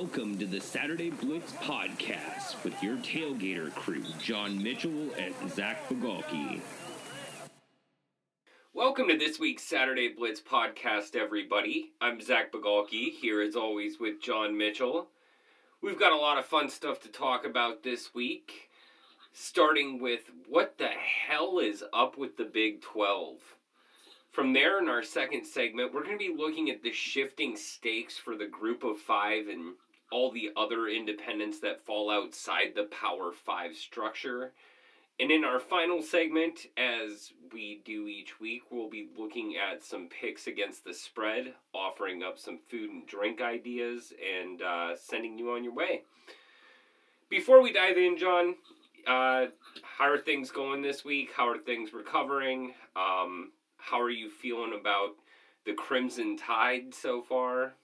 Welcome to the Saturday Blitz podcast with your tailgater crew, John Mitchell and Zach Bagalki. Welcome to this week's Saturday Blitz podcast, everybody. I'm Zach Bagalki, here as always with John Mitchell. We've got a lot of fun stuff to talk about this week, starting with what the hell is up with the Big 12? From there, in our second segment, we're going to be looking at the shifting stakes for the group of five and all the other independents that fall outside the Power Five structure. And in our final segment, as we do each week, we'll be looking at some picks against the spread, offering up some food and drink ideas, and uh, sending you on your way. Before we dive in, John, uh, how are things going this week? How are things recovering? Um, how are you feeling about the Crimson Tide so far?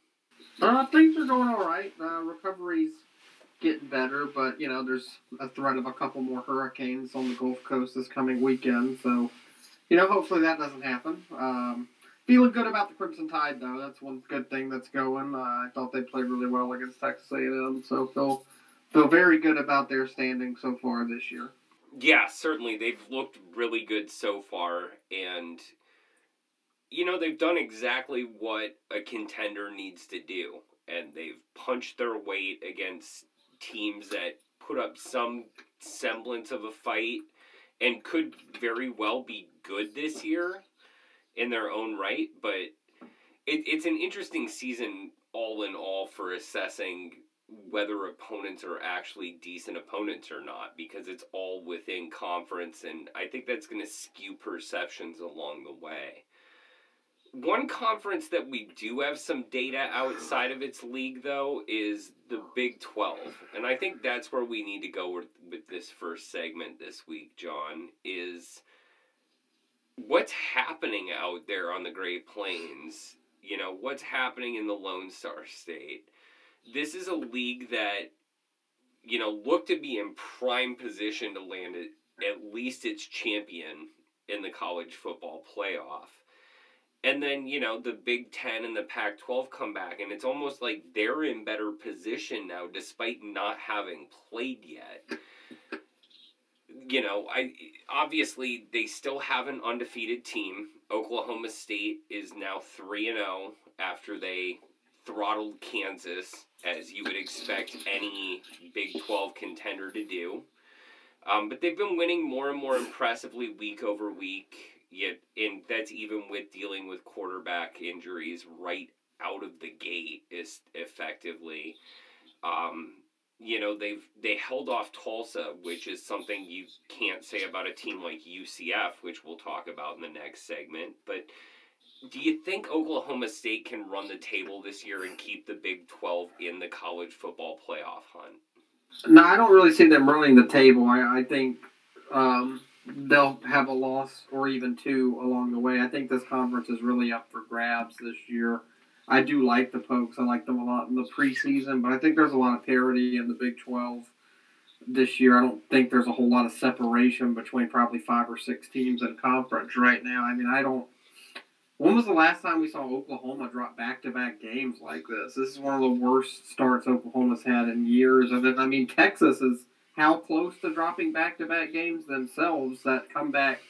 Uh, things are going all right. Uh, recovery's getting better, but you know, there's a threat of a couple more hurricanes on the Gulf Coast this coming weekend. So, you know, hopefully that doesn't happen. Um, feeling good about the Crimson Tide, though. That's one good thing that's going. Uh, I thought they played really well against Texas A&M, so feel feel very good about their standing so far this year. Yeah, certainly they've looked really good so far, and you know, they've done exactly what a contender needs to do. And they've punched their weight against teams that put up some semblance of a fight and could very well be good this year in their own right. But it, it's an interesting season, all in all, for assessing whether opponents are actually decent opponents or not because it's all within conference and I think that's going to skew perceptions along the way one conference that we do have some data outside of its league, though, is the Big 12. And I think that's where we need to go with, with this first segment this week, John, is what's happening out there on the Great Plains? You know, what's happening in the Lone Star State? This is a league that, you know, looked to be in prime position to land it, at least its champion in the college football playoff and then, you know, the Big Ten and the Pac 12 come back, and it's almost like they're in better position now despite not having played yet. You know, I obviously they still have an undefeated team. Oklahoma State is now 3 and 0 after they throttled Kansas as you would expect any Big 12 contender to do. Um, but they've been winning more and more impressively week over week. Yet, and that's even with dealing with quarterback injuries right out of the gate is effectively. Um, you know they've they held off Tulsa, which is something you can't say about a team like UCF, which we'll talk about in the next segment. But do you think Oklahoma State can run the table this year and keep the Big Twelve in the college football playoff hunt? No, I don't really see them running the table. I, I think um, they'll have a loss or even two along the way. I think this conference is really up for grabs this year. I do like the Pokes. I like them a lot in the preseason, but I think there's a lot of parity in the Big 12 this year. I don't think there's a whole lot of separation between probably five or six teams in conference right now. I mean, I don't. When was the last time we saw Oklahoma drop back to back games like this? This is one of the worst starts Oklahoma's had in years. And I mean, Texas is how close to dropping back to back games themselves that come back,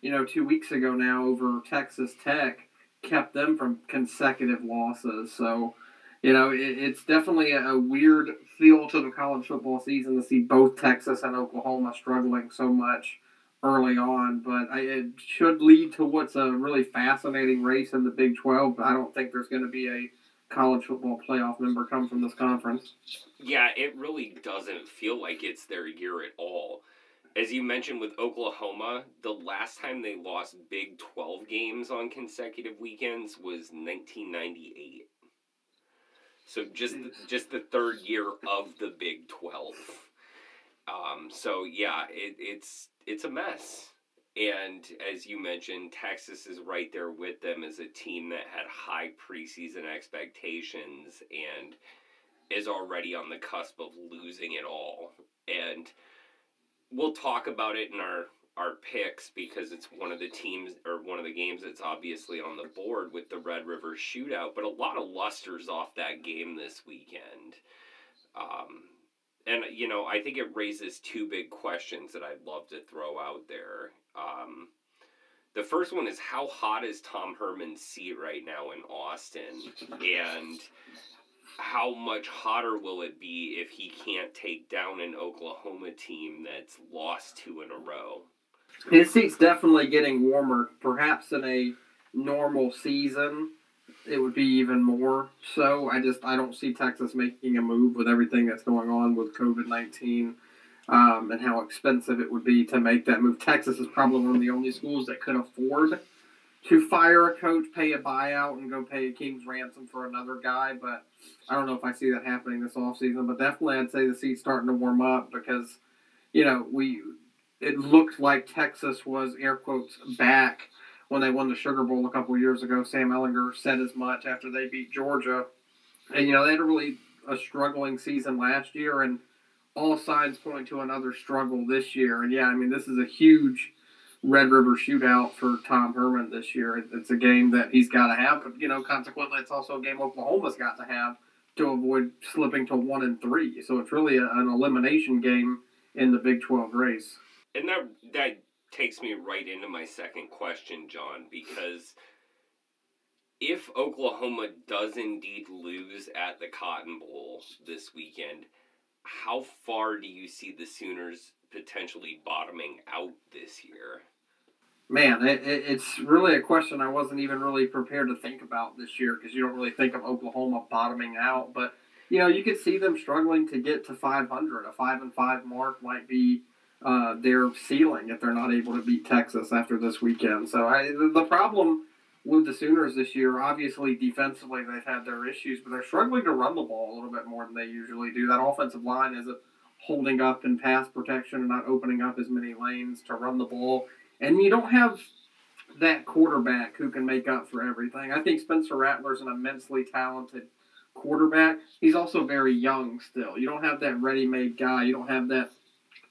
you know, two weeks ago now over Texas Tech kept them from consecutive losses. So, you know, it, it's definitely a, a weird feel to the college football season to see both Texas and Oklahoma struggling so much early on. But I, it should lead to what's a really fascinating race in the Big 12. I don't think there's going to be a college football playoff member come from this conference. Yeah, it really doesn't feel like it's their year at all. As you mentioned with Oklahoma, the last time they lost Big 12 games on consecutive weekends was 1998. So just just the third year of the Big 12. Um, so yeah, it, it's it's a mess. And as you mentioned, Texas is right there with them as a team that had high preseason expectations and is already on the cusp of losing it all. And we'll talk about it in our our picks because it's one of the teams or one of the games that's obviously on the board with the Red River shootout, but a lot of lusters off that game this weekend. Um, and you know, I think it raises two big questions that I'd love to throw out there. Um, the first one is how hot is Tom Herman's seat right now in Austin, and how much hotter will it be if he can't take down an Oklahoma team that's lost two in a row? His seat's definitely getting warmer. Perhaps in a normal season, it would be even more so. I just I don't see Texas making a move with everything that's going on with COVID nineteen. Um, and how expensive it would be to make that move. Texas is probably one of the only schools that could afford to fire a coach, pay a buyout, and go pay a king's ransom for another guy. But I don't know if I see that happening this offseason. But definitely, I'd say the seat's starting to warm up because, you know, we it looked like Texas was air quotes back when they won the Sugar Bowl a couple years ago. Sam Ehlinger said as much after they beat Georgia, and you know they had a really a struggling season last year, and all signs point to another struggle this year. And yeah, I mean this is a huge Red River shootout for Tom Herman this year. It's a game that he's got to have, but you know consequently it's also a game Oklahoma's got to have to avoid slipping to one and three. So it's really a, an elimination game in the Big Twelve race. And that that takes me right into my second question, John, because if Oklahoma does indeed lose at the Cotton Bowl this weekend, how far do you see the Sooners potentially bottoming out this year? Man, it, it, it's really a question I wasn't even really prepared to think about this year because you don't really think of Oklahoma bottoming out. But, you know, you could see them struggling to get to 500. A 5 and 5 mark might be uh, their ceiling if they're not able to beat Texas after this weekend. So I, the problem with the Sooners this year, obviously defensively they've had their issues, but they're struggling to run the ball a little bit more than they usually do. That offensive line isn't holding up in pass protection and not opening up as many lanes to run the ball. And you don't have that quarterback who can make up for everything. I think Spencer Rattler's an immensely talented quarterback. He's also very young still. You don't have that ready made guy. You don't have that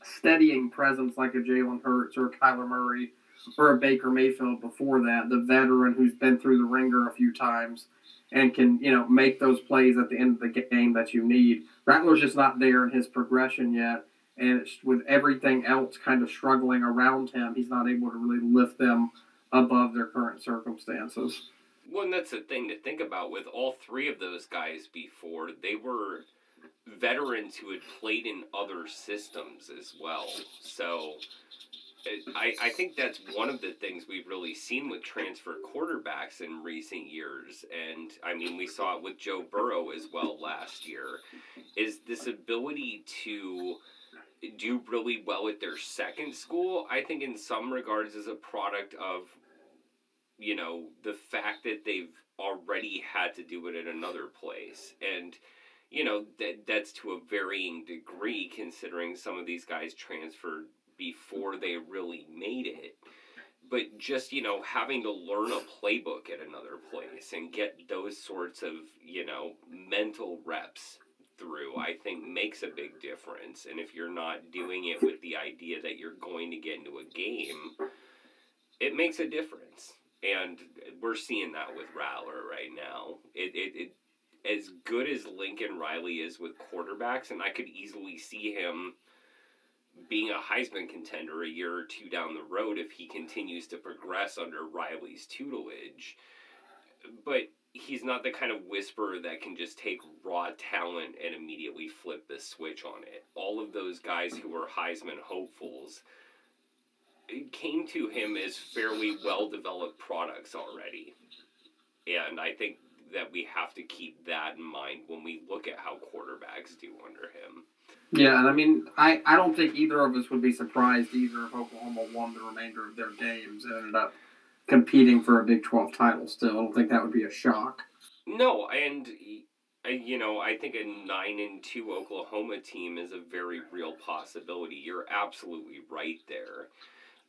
steadying presence like a Jalen Hurts or a Kyler Murray or a Baker Mayfield before that, the veteran who's been through the ringer a few times and can, you know, make those plays at the end of the game that you need. Rattler's just not there in his progression yet. And with everything else kind of struggling around him, he's not able to really lift them above their current circumstances. Well, and that's the thing to think about with all three of those guys before. They were veterans who had played in other systems as well. So I, I think that's one of the things we've really seen with transfer quarterbacks in recent years. And I mean, we saw it with Joe Burrow as well last year, is this ability to do really well at their second school, I think in some regards is a product of, you know, the fact that they've already had to do it at another place. And you know that that's to a varying degree considering some of these guys transferred before they really made it. But just you know having to learn a playbook at another place and get those sorts of you know mental reps through i think makes a big difference. And if you're not doing it with the idea that you're going to get into a game it makes a difference. And we're seeing that with Rattler right now. It, it, it as good as Lincoln Riley is with quarterbacks, and I could easily see him being a Heisman contender a year or two down the road if he continues to progress under Riley's tutelage. But he's not the kind of whisperer that can just take raw talent and immediately flip the switch on it. All of those guys who were Heisman hopefuls came to him as fairly well developed products already. And I think that we have to keep that in mind when we look at how quarterbacks do under him. Yeah, and I mean, I, I don't think either of us would be surprised either if Oklahoma won the remainder of their games and ended up competing for a Big 12 title still. I don't think that would be a shock. No, and you know, I think a 9 and 2 Oklahoma team is a very real possibility. You're absolutely right there.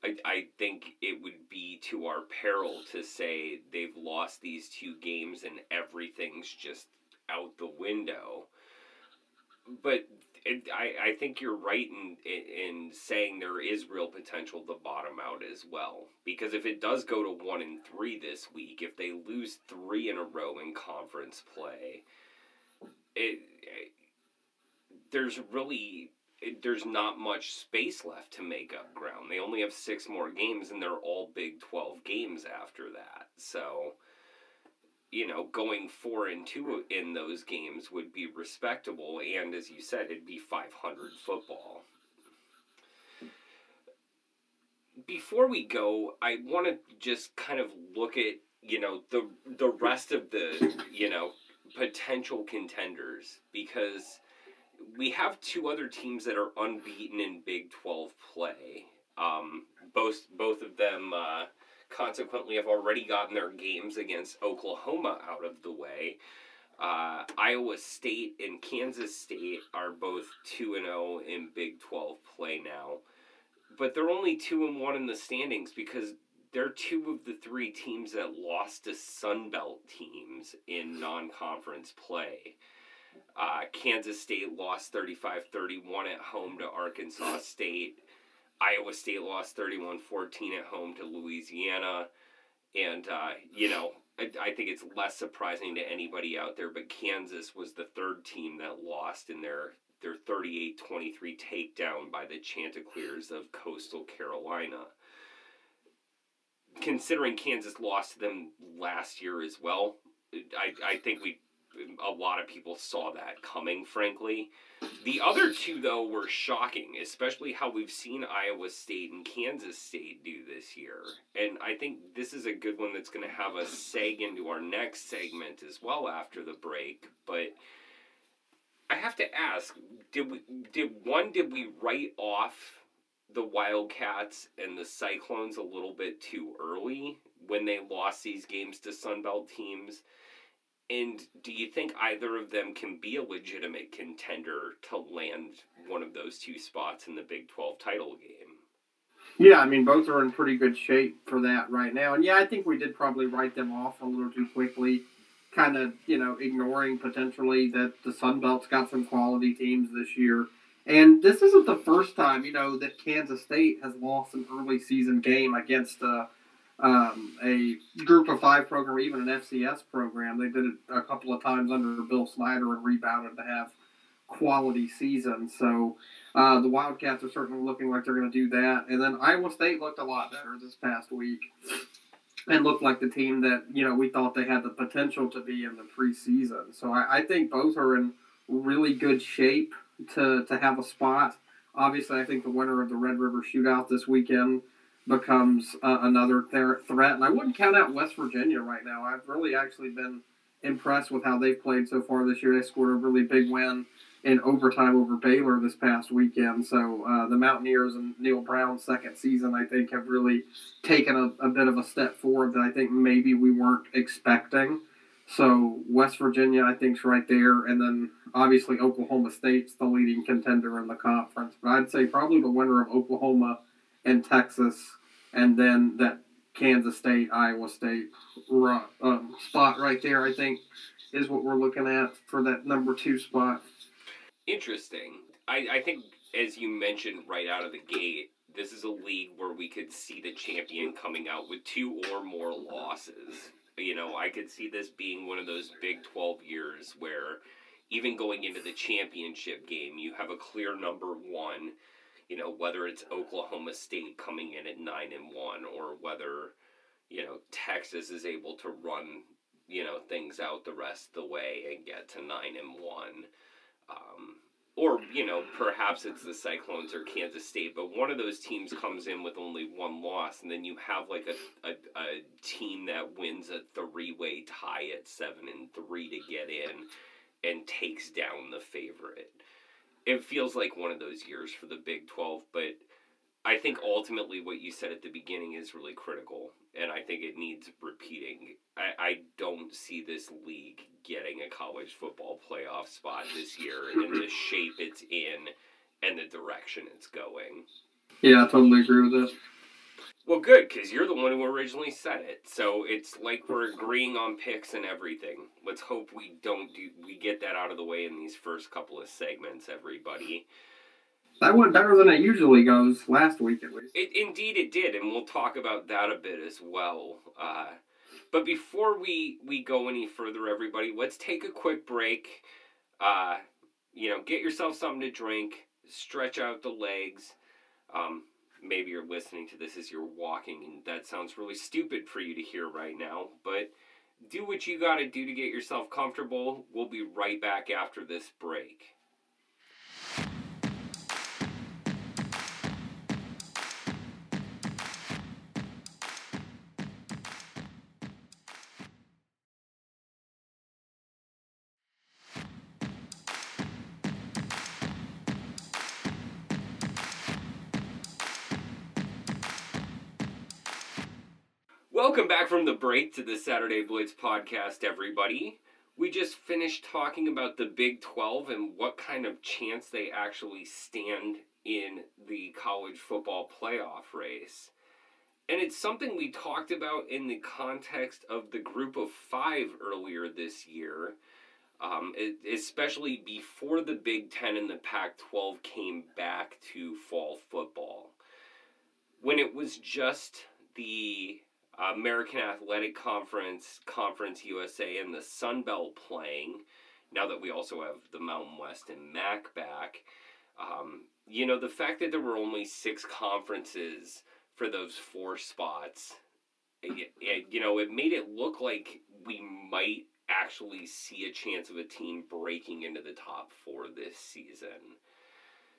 I, I think it would be to our peril to say they've lost these two games and everything's just out the window. But it, I, I think you're right in, in saying there is real potential to bottom out as well. Because if it does go to one and three this week, if they lose three in a row in conference play, it, there's really there's not much space left to make up ground. They only have six more games, and they're all Big Twelve games after that. So, you know, going four and two in those games would be respectable, and as you said, it'd be five hundred football. Before we go, I want to just kind of look at you know the the rest of the you know potential contenders because we have two other teams that are unbeaten in Big 12 play. Um, both both of them uh, consequently have already gotten their games against Oklahoma out of the way. Uh, Iowa State and Kansas State are both 2 and 0 in Big 12 play now. But they're only 2 and 1 in the standings because they're two of the three teams that lost to Sun Belt teams in non conference play. Uh, Kansas State lost 35 31 at home to Arkansas State. Iowa State lost 31 14 at home to Louisiana. And, uh, you know, I, I, think it's less surprising to anybody out there, but Kansas was the third team that lost in their, their 38 23 takedown by the Chanticleers of Coastal Carolina. Considering Kansas lost to them last year as well, I, I think we a lot of people saw that coming, frankly. The other two, though, were shocking, especially how we've seen Iowa State and Kansas State do this year. And I think this is a good one that's going to have us seg into our next segment as well after the break. But I have to ask, did we did one did we write off the Wildcats and the Cyclones a little bit too early when they lost these games to Sunbelt teams? And do you think either of them can be a legitimate contender to land one of those two spots in the Big 12 title game? Yeah, I mean, both are in pretty good shape for that right now. And yeah, I think we did probably write them off a little too quickly, kind of, you know, ignoring potentially that the Sun Belt's got some quality teams this year. And this isn't the first time, you know, that Kansas State has lost an early season game against uh, um, a group of five program even an FCS program. They did it a couple of times under Bill Snyder and rebounded to have quality seasons. So uh, the Wildcats are certainly looking like they're going to do that. And then Iowa State looked a lot better this past week and looked like the team that you know we thought they had the potential to be in the preseason. So I, I think both are in really good shape to to have a spot. Obviously, I think the winner of the Red River Shootout this weekend becomes uh, another th- threat. And I wouldn't count out West Virginia right now. I've really actually been impressed with how they've played so far this year. They scored a really big win in overtime over Baylor this past weekend. So uh, the Mountaineers and Neal Brown's second season, I think, have really taken a, a bit of a step forward that I think maybe we weren't expecting. So West Virginia, I think, is right there, and then obviously Oklahoma State's the leading contender in the conference. But I'd say probably the winner of Oklahoma and Texas, and then that Kansas State, Iowa State um, spot right there, I think, is what we're looking at for that number two spot. Interesting. I, I think, as you mentioned right out of the gate, this is a league where we could see the champion coming out with two or more losses. You know, I could see this being one of those Big 12 years where even going into the championship game, you have a clear number one you know, whether it's Oklahoma State coming in at nine and one, or whether you know Texas is able to run you know things out the rest of the way and get to nine and one. Um, or you know perhaps it's the cyclones or kansas state but one of those teams comes in with only one loss and then you have like a, a, a team that wins a three-way tie at seven and three to get in and takes down the favorite it feels like one of those years for the Big 12, but I think ultimately what you said at the beginning is really critical, and I think it needs repeating. I, I don't see this league getting a college football playoff spot this year in the shape it's in and the direction it's going. Yeah, I totally agree with this. Well, good, because you're the one who originally said it. So it's like we're agreeing on picks and everything. Let's hope we don't do we get that out of the way in these first couple of segments, everybody. That went better than it usually goes last week, at least. It, indeed, it did, and we'll talk about that a bit as well. Uh, but before we we go any further, everybody, let's take a quick break. Uh, you know, get yourself something to drink, stretch out the legs. Um, maybe you're listening to this as you're walking, and that sounds really stupid for you to hear right now, but do what you got to do to get yourself comfortable. We'll be right back after this break. Welcome back from the break to the Saturday Blitz podcast, everybody. We just finished talking about the Big 12 and what kind of chance they actually stand in the college football playoff race. And it's something we talked about in the context of the group of five earlier this year, um, especially before the Big Ten and the Pac 12 came back to fall football. When it was just the American Athletic Conference, Conference USA, and the Sun Belt playing. Now that we also have the Mountain West and MAC back, um, you know the fact that there were only six conferences for those four spots, it, it, you know, it made it look like we might actually see a chance of a team breaking into the top four this season.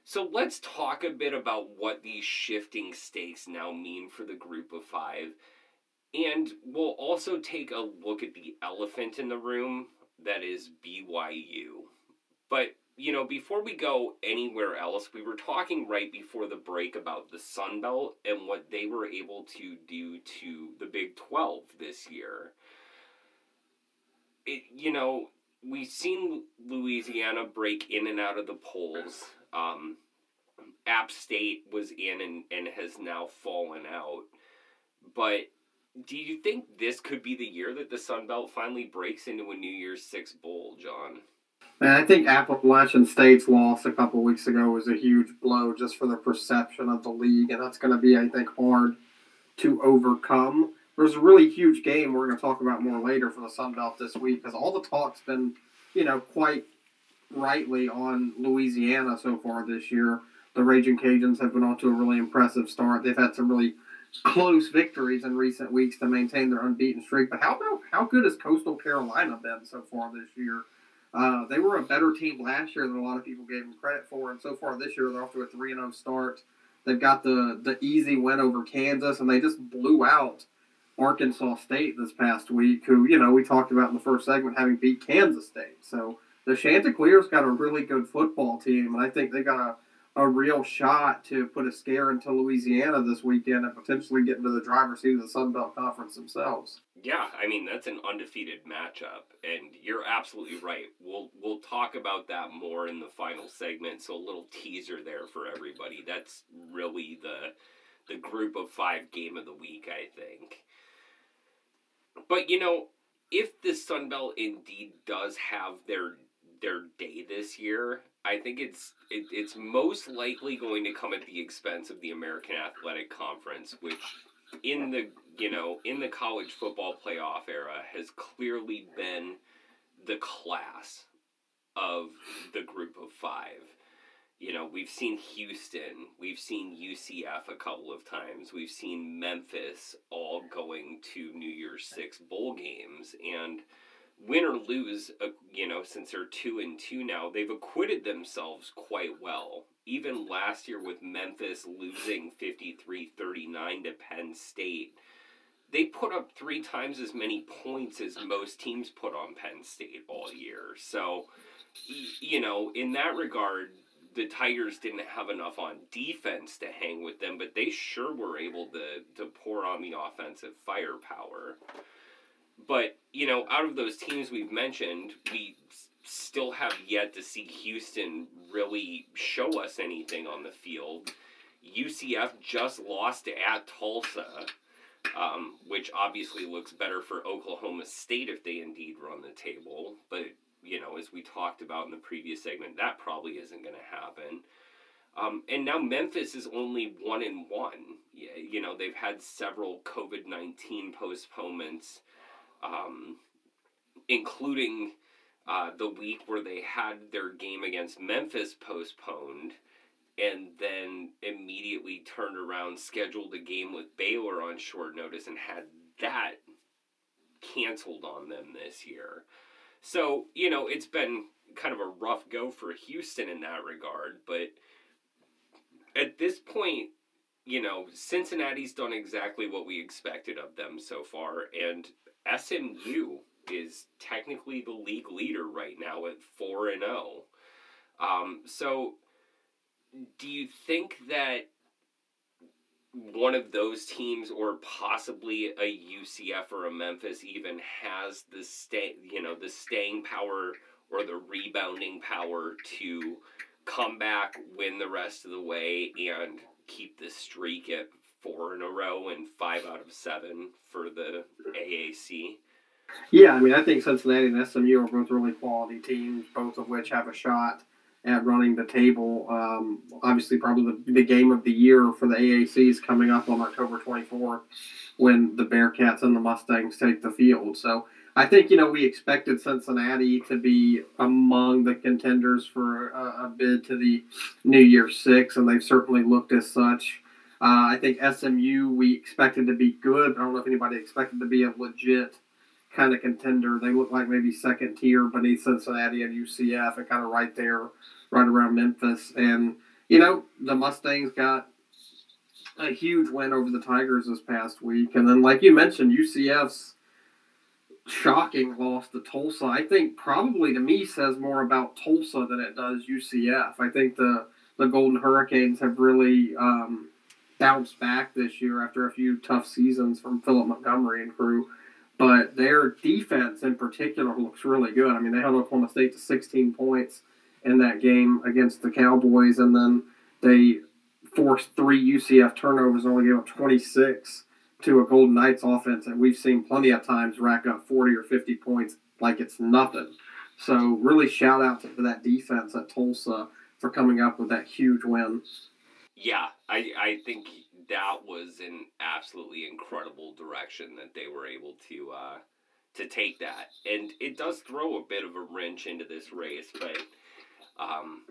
So let's talk a bit about what these shifting stakes now mean for the group of five and we'll also take a look at the elephant in the room that is BYU. But, you know, before we go anywhere else, we were talking right before the break about the Sun Belt and what they were able to do to the Big 12 this year. It, you know, we've seen Louisiana break in and out of the polls. Um, App State was in and, and has now fallen out. But do you think this could be the year that the Sun Belt finally breaks into a New Year's Six bowl, John? Man, I think Appalachian State's loss a couple weeks ago was a huge blow just for the perception of the league, and that's going to be, I think, hard to overcome. There's a really huge game we're going to talk about more later for the Sun Belt this week because all the talk's been, you know, quite rightly on Louisiana so far this year. The Raging Cajuns have been off to a really impressive start. They've had some really close victories in recent weeks to maintain their unbeaten streak. But how about how good has Coastal Carolina been so far this year? Uh, they were a better team last year than a lot of people gave them credit for, and so far this year they're off to a three and zero oh start. They've got the the easy win over Kansas, and they just blew out Arkansas State this past week, who you know we talked about in the first segment having beat Kansas State. So the Chanticleers got a really good football team, and I think they got a a real shot to put a scare into Louisiana this weekend and potentially get into the driver's seat of the Sun Belt Conference themselves. Yeah, I mean that's an undefeated matchup, and you're absolutely right. We'll we'll talk about that more in the final segment. So a little teaser there for everybody. That's really the the group of five game of the week, I think. But you know, if the Sun Belt indeed does have their their day this year, I think it's it, it's most likely going to come at the expense of the American Athletic Conference, which in the you know in the college football playoff era has clearly been the class of the group of five. You know, we've seen Houston, we've seen UCF a couple of times, we've seen Memphis all going to New Year's Six bowl games, and win or lose, uh, you know, since they're two and two now, they've acquitted themselves quite well. Even last year with Memphis losing 53 39 to Penn State, they put up three times as many points as most teams put on Penn State all year. So, you know, in that regard, the Tigers didn't have enough on defense to hang with them, but they sure were able to, to pour on the offensive firepower. But, you know, out of those teams we've mentioned, we still have yet to see Houston really show us anything on the field. UCF just lost at Tulsa, um, which obviously looks better for Oklahoma State if they indeed run the table. But, you know, as we talked about in the previous segment, that probably isn't going to happen. Um, and now Memphis is only one in one. You know, they've had several COVID 19 postponements um, including uh, the week where they had their game against Memphis postponed and then immediately turned around, scheduled a game with Baylor on short notice, and had that canceled on them this year. So, you know, it's been kind of a rough go for Houston in that regard, but at this point, you know, Cincinnati's done exactly what we expected of them so far, and SMU is technically the league leader right now at 4 and 0. Um, so do you think that one of those teams or possibly a UCF or a Memphis even has the stay, you know, the staying power or the rebounding power to come back, win the rest of the way and keep the streak at four in a row and five out of seven for the AAC? Yeah, I mean, I think Cincinnati and SMU are both really quality teams, both of which have a shot at running the table. Um, obviously, probably the, the game of the year for the AAC is coming up on October 24th when the Bearcats and the Mustangs take the field. So I think, you know, we expected Cincinnati to be among the contenders for a, a bid to the New Year Six, and they've certainly looked as such. Uh, I think SMU we expected to be good, but I don't know if anybody expected to be a legit kind of contender. They look like maybe second tier beneath Cincinnati and UCF and kind of right there, right around Memphis. And, you know, the Mustangs got a huge win over the Tigers this past week. And then, like you mentioned, UCF's shocking loss to Tulsa, I think probably to me says more about Tulsa than it does UCF. I think the, the Golden Hurricanes have really um, bounced back this year after a few tough seasons from Philip Montgomery and crew but their defense in particular looks really good. I mean, they held Oklahoma State to 16 points in that game against the Cowboys, and then they forced three UCF turnovers and only gave up 26 to a Golden Knights offense, and we've seen plenty of times rack up 40 or 50 points like it's nothing. So, really, shout out to that defense at Tulsa for coming up with that huge win. Yeah, I, I think that was an absolutely incredible direction that they were able to uh, to take that, and it does throw a bit of a wrench into this race, but um,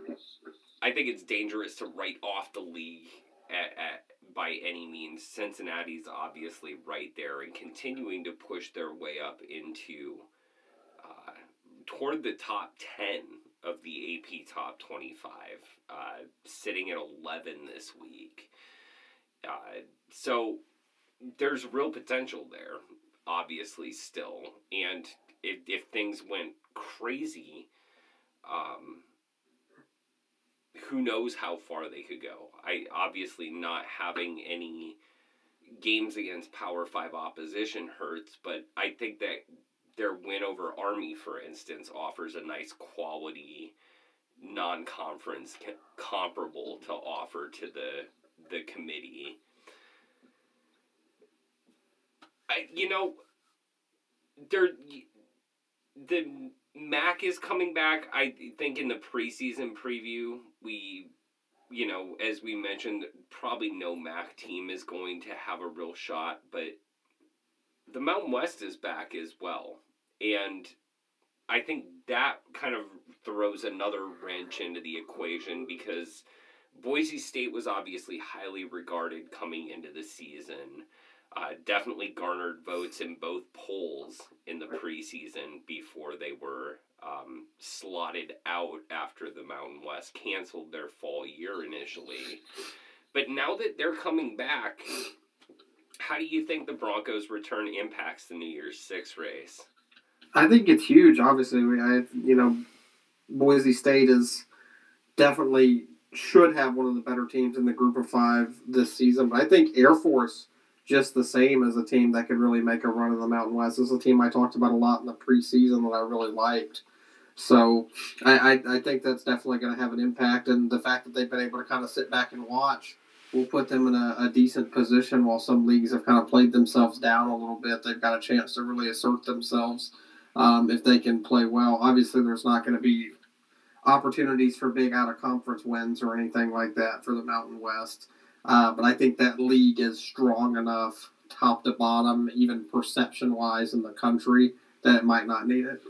I think it's dangerous to write off the league at, at, by any means. Cincinnati's obviously right there and continuing to push their way up into uh, toward the top ten of the AP top twenty five, uh, sitting at eleven this week. Uh, so there's real potential there, obviously, still. And if, if things went crazy, um, who knows how far they could go. I obviously not having any games against Power 5 opposition hurts, but I think that their win over Army, for instance, offers a nice quality non conference comparable to offer to the the committee. I, you know, there, the MAC is coming back. I think in the preseason preview, we, you know, as we mentioned, probably no MAC team is going to have a real shot, but the Mountain West is back as well. And I think that kind of throws another wrench into the equation because Boise State was obviously highly regarded coming into the season. Uh, definitely garnered votes in both polls in the preseason before they were um, slotted out after the Mountain West canceled their fall year initially. But now that they're coming back, how do you think the Broncos' return impacts the New Year's Six race? I think it's huge. Obviously, I you know, Boise State is definitely should have one of the better teams in the group of five this season. But I think Air Force just the same as a team that could really make a run in the Mountain West. This is a team I talked about a lot in the preseason that I really liked. So I, I, I think that's definitely going to have an impact. And the fact that they've been able to kind of sit back and watch will put them in a, a decent position while some leagues have kind of played themselves down a little bit. They've got a chance to really assert themselves um, if they can play well. Obviously, there's not going to be opportunities for big out of conference wins or anything like that for the Mountain West. Uh, but I think that league is strong enough, top to bottom, even perception wise in the country, that it might not need it.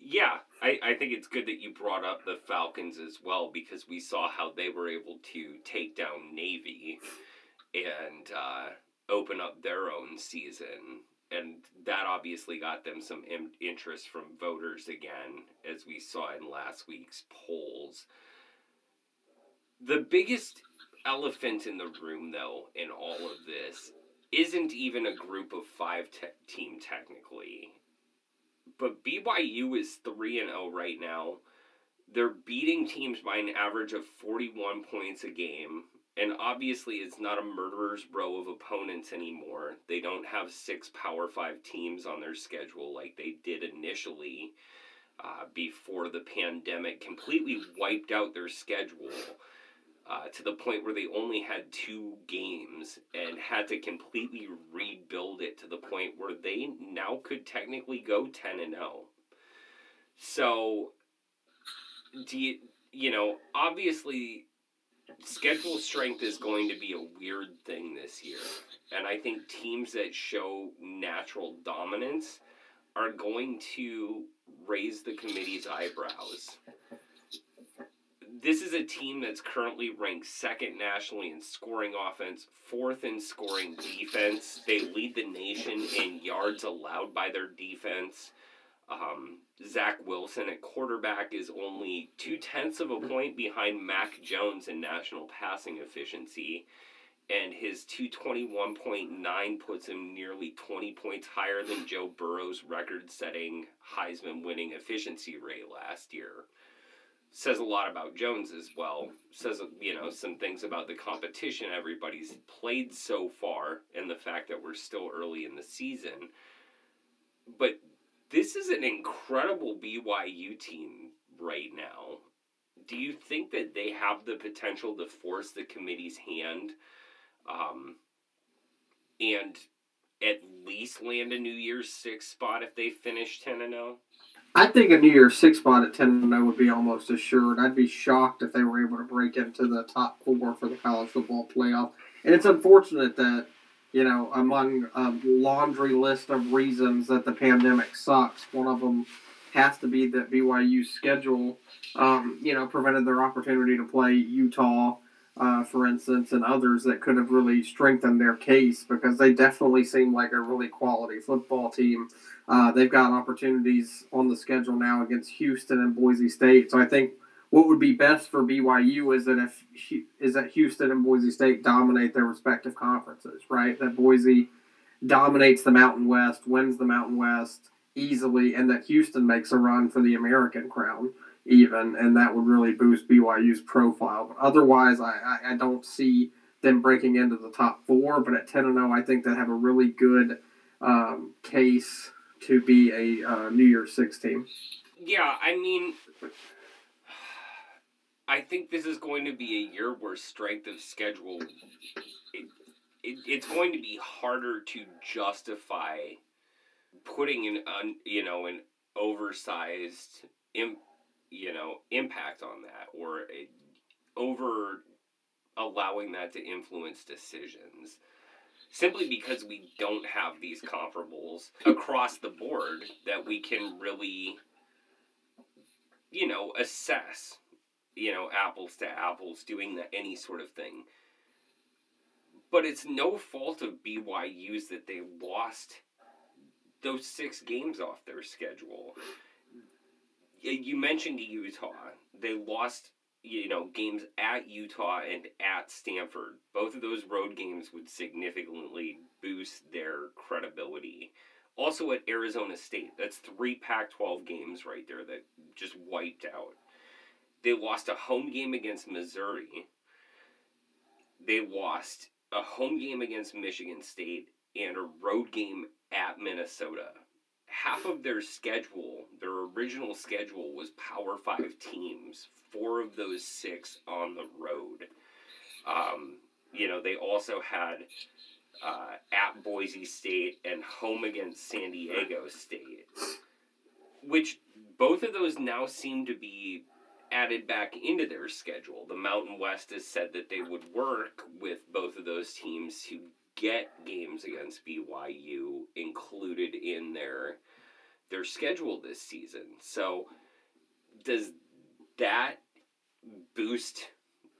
Yeah, I, I, think it's good that you brought up the Falcons as well because we saw how they were able to take down Navy and uh, open up their own season. And that obviously got them some in- interest from voters again, as we saw in last week's polls. The biggest elephant in the room, though, in all of this, isn't even a group of five te- team technically but BYU is 3 and 0 right now. They're beating teams by an average of 41 points a game. And obviously, it's not a murderer's row of opponents anymore. They don't have six Power 5 teams on their schedule like they did initially uh, before the pandemic completely wiped out their schedule uh, to the point where they only had two games and had to completely rebuild it to the point where they now could technically go 10 and 0. So, do you, you know, obviously, schedule strength is going to be a weird thing this year. And I think teams that show natural dominance are going to raise the committee's eyebrows this is a team that's currently ranked second nationally in scoring offense, fourth in scoring defense. They lead the nation in yards allowed by their defense. Um, Zach Wilson at quarterback is only two tenths of a point behind Mac Jones in national passing efficiency, and his 221.9 puts him nearly 20 points higher than Joe Burrow's record setting Heisman winning efficiency rate last year says a lot about Jones as well. Says you know some things about the competition everybody's played so far and the fact that we're still early in the season. But this is an incredible BYU team right now. Do you think that they have the potential to force the committee's hand um, and at least land a New Year's Six spot if they finish 10 and 0? I think a New Year's six spot at ten and would be almost assured. I'd be shocked if they were able to break into the top four for the college football playoff. And it's unfortunate that you know among a laundry list of reasons that the pandemic sucks, one of them has to be that BYU's schedule, um, you know, prevented their opportunity to play Utah, uh, for instance, and others that could have really strengthened their case because they definitely seem like a really quality football team. Uh, they've got opportunities on the schedule now against Houston and Boise State. So I think what would be best for BYU is that if is that Houston and Boise State dominate their respective conferences, right? That Boise dominates the Mountain West, wins the Mountain West easily, and that Houston makes a run for the American crown even, and that would really boost BYU's profile. But otherwise, I, I, I don't see them breaking into the top four. But at ten and zero, I think they have a really good um, case to be a uh, New Year's Six team. Yeah, I mean, I think this is going to be a year where strength of schedule. It, it, it's going to be harder to justify putting an un, you know an oversized imp, you know impact on that or a, over allowing that to influence decisions simply because we don't have these comparables across the board that we can really you know assess you know apples to apples doing the, any sort of thing. But it's no fault of BYU's that they lost those six games off their schedule you mentioned Utah. They lost, you know, games at Utah and at Stanford. Both of those road games would significantly boost their credibility. Also at Arizona State, that's three Pac 12 games right there that just wiped out. They lost a home game against Missouri. They lost a home game against Michigan State and a road game at Minnesota half of their schedule, their original schedule was Power Five teams. Four of those six on the road. Um, you know, they also had uh, at Boise State and home against San Diego State, which both of those now seem to be added back into their schedule. The Mountain West has said that they would work with both of those teams to get games against BYU included in their their schedule this season. So does that boost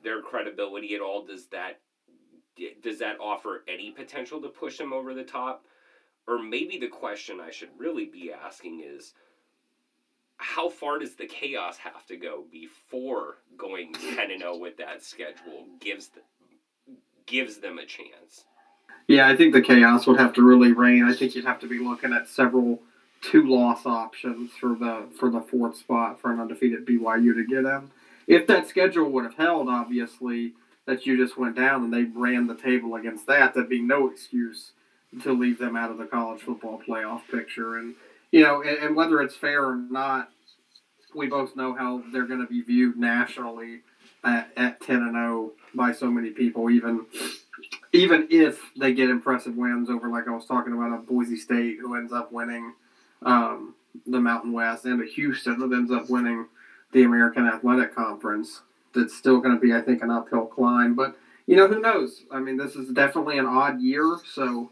their credibility at all? Does that does that offer any potential to push them over the top? Or maybe the question I should really be asking is how far does the chaos have to go before going 10 and 0 with that schedule gives gives them a chance? Yeah, I think the chaos would have to really reign. I think you'd have to be looking at several two loss options for the for the fourth spot for an undefeated BYU to get in. If that schedule would have held, obviously, that you just went down and they ran the table against that, there'd be no excuse to leave them out of the college football playoff picture. And you know, and, and whether it's fair or not, we both know how they're going to be viewed nationally at, at ten and zero by so many people. Even even if they get impressive wins over, like I was talking about, a Boise State who ends up winning um, the Mountain West, and a Houston that ends up winning the American Athletic Conference. That's still going to be, I think, an uphill climb. But you know, who knows? I mean, this is definitely an odd year, so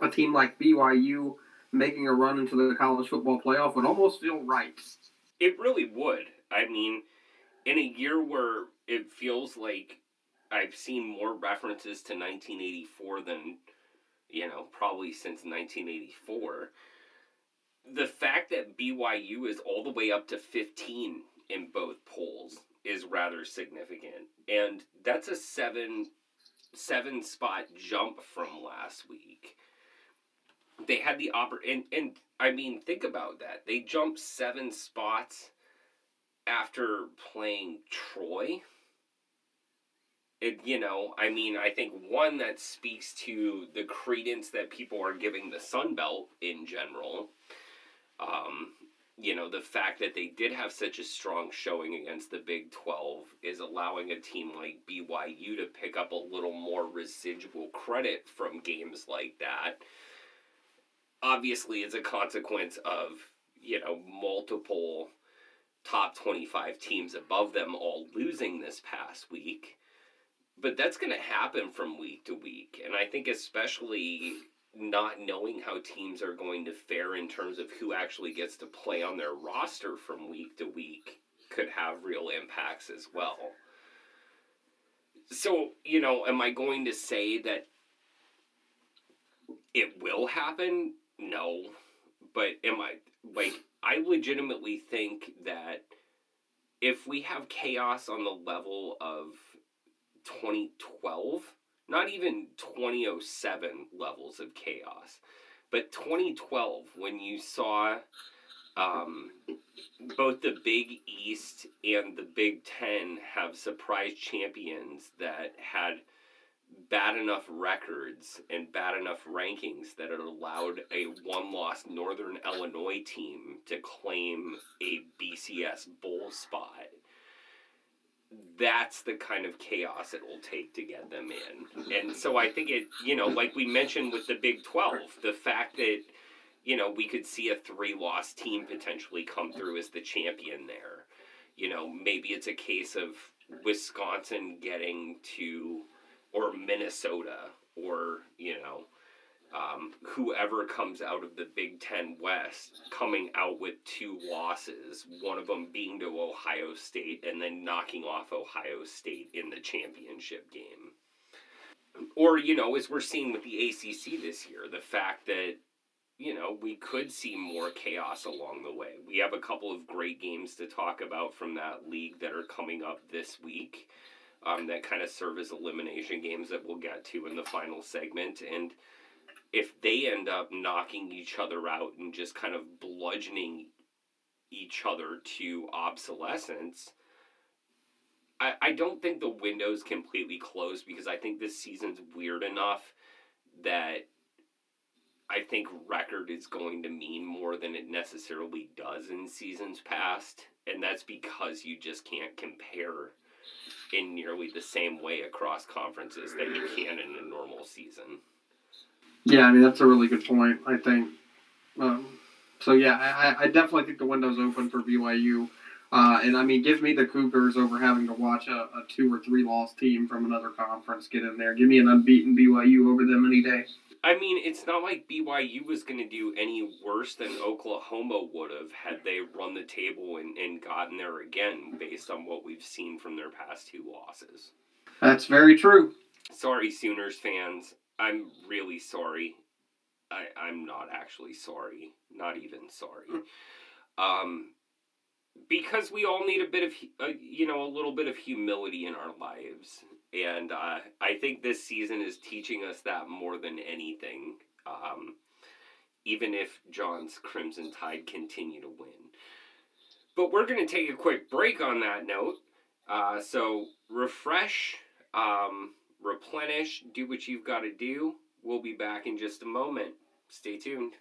a team like BYU making a run into the college football playoff would almost feel right. It really would. I mean, in a year where it feels like I've seen more references to 1984 than, you know, probably since 1984. The fact that BYU is all the way up to 15 in both polls is rather significant. And that's a seven seven spot jump from last week. They had the oppor and, and I mean think about that. They jumped seven spots after playing Troy it, you know, I mean, I think one that speaks to the credence that people are giving the Sun Belt in general. Um, you know, the fact that they did have such a strong showing against the Big 12 is allowing a team like BYU to pick up a little more residual credit from games like that. Obviously, as a consequence of, you know, multiple top 25 teams above them all losing this past week but that's going to happen from week to week. And I think, especially not knowing how teams are going to fare in terms of who actually gets to play on their roster from week to week, could have real impacts as well. So, you know, am I going to say that it will happen? No. But am I, like, I legitimately think that if we have chaos on the level of 2012, not even 2007 levels of chaos, but 2012 when you saw um, both the Big East and the Big Ten have surprise champions that had bad enough records and bad enough rankings that it allowed a one loss Northern Illinois team to claim a BCS bowl spot that's the kind of chaos it will take to get them in. And so I think it, you know, like we mentioned with the Big 12, the fact that, you know, we could see a three loss team potentially come through as the champion there. You know, maybe it's a case of Wisconsin getting to, or Minnesota, or, you know, um, whoever comes out of the Big Ten West coming out with two losses, one of them being to Ohio State and then knocking off Ohio State in the championship game. Or, you know, as we're seeing with the ACC this year, the fact that, you know, we could see more chaos along the way. We have a couple of great games to talk about from that league that are coming up this week um, that kind of serve as elimination games that we'll get to in the final segment. And, if they end up knocking each other out and just kind of bludgeoning each other to obsolescence, I, I don't think the window's completely closed because I think this season's weird enough that I think record is going to mean more than it necessarily does in seasons past. And that's because you just can't compare in nearly the same way across conferences that you can in a normal season. Yeah, I mean that's a really good point. I think. Um, so yeah, I, I definitely think the window's open for BYU. Uh, and I mean, give me the Cougars over having to watch a, a, two or three loss team from another conference get in there. Give me an unbeaten BYU over them any day. I mean, it's not like BYU was going to do any worse than Oklahoma would have had they run the table and, and gotten there again based on what we've seen from their past two losses. That's very true. Sorry, Sooners fans. I'm really sorry. I, I'm not actually sorry. Not even sorry. Um, because we all need a bit of, uh, you know, a little bit of humility in our lives. And uh, I think this season is teaching us that more than anything. Um, even if John's Crimson Tide continue to win. But we're going to take a quick break on that note. Uh, so refresh, um, replenish, do what you've got to do. We'll be back in just a moment. Stay tuned.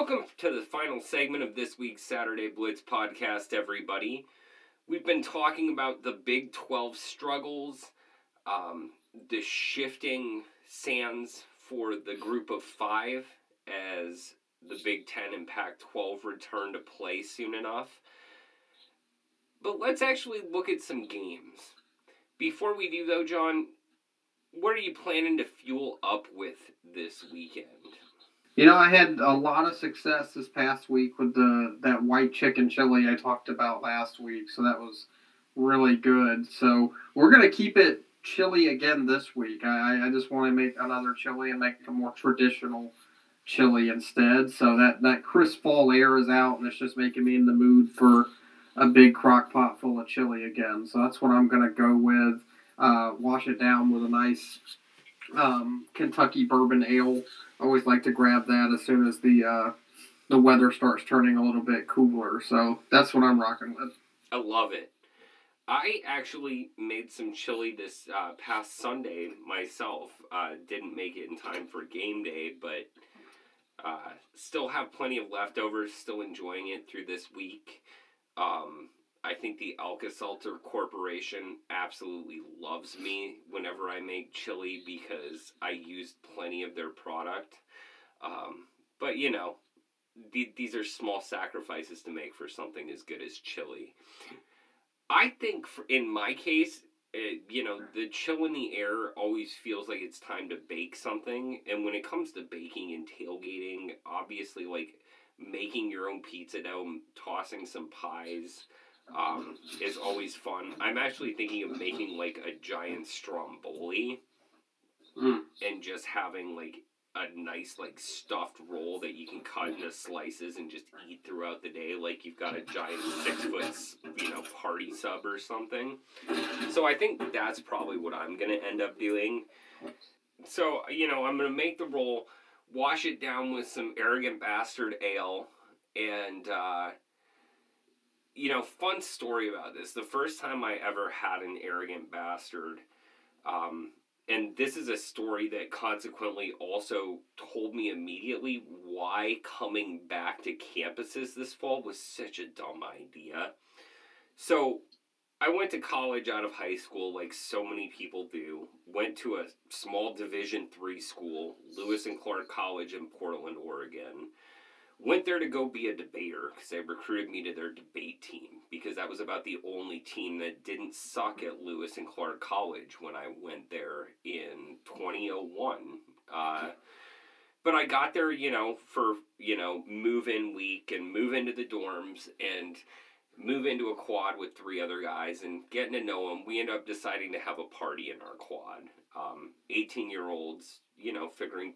Welcome to the final segment of this week's Saturday Blitz podcast, everybody. We've been talking about the Big 12 struggles, um, the shifting sands for the group of five as the Big 10 and Pac 12 return to play soon enough. But let's actually look at some games. Before we do, though, John, what are you planning to fuel up with this weekend? You know, I had a lot of success this past week with the that white chicken chili I talked about last week, so that was really good. So we're gonna keep it chili again this week. I, I just want to make another chili and make a more traditional chili instead. So that that crisp fall air is out, and it's just making me in the mood for a big crock pot full of chili again. So that's what I'm gonna go with. Uh, wash it down with a nice um, Kentucky bourbon ale always like to grab that as soon as the uh, the weather starts turning a little bit cooler. So that's what I'm rocking with. I love it. I actually made some chili this uh, past Sunday myself. Uh, didn't make it in time for game day, but uh, still have plenty of leftovers. Still enjoying it through this week. Um, I think the Alka-Seltzer Corporation absolutely loves me whenever I make chili because I used plenty of their product. Um, but you know, th- these are small sacrifices to make for something as good as chili. I think, for, in my case, it, you know, the chill in the air always feels like it's time to bake something. And when it comes to baking and tailgating, obviously, like making your own pizza dough, tossing some pies um, is always fun. I'm actually thinking of making like a giant stromboli Mm. and just having like a nice like stuffed roll that you can cut into slices and just eat throughout the day like you've got a giant six foot you know party sub or something so i think that's probably what i'm gonna end up doing so you know i'm gonna make the roll wash it down with some arrogant bastard ale and uh you know, fun story about this. The first time I ever had an arrogant bastard, um, and this is a story that consequently also told me immediately why coming back to campuses this fall was such a dumb idea. So, I went to college out of high school like so many people do. Went to a small Division 3 school, Lewis and Clark College in Portland, Oregon went there to go be a debater because they recruited me to their debate team because that was about the only team that didn't suck at Lewis and Clark College when I went there in 2001. Uh, but I got there, you know, for, you know, move in week and move into the dorms and move into a quad with three other guys and getting to know them. We ended up deciding to have a party in our quad. Um, 18 year olds, you know, figuring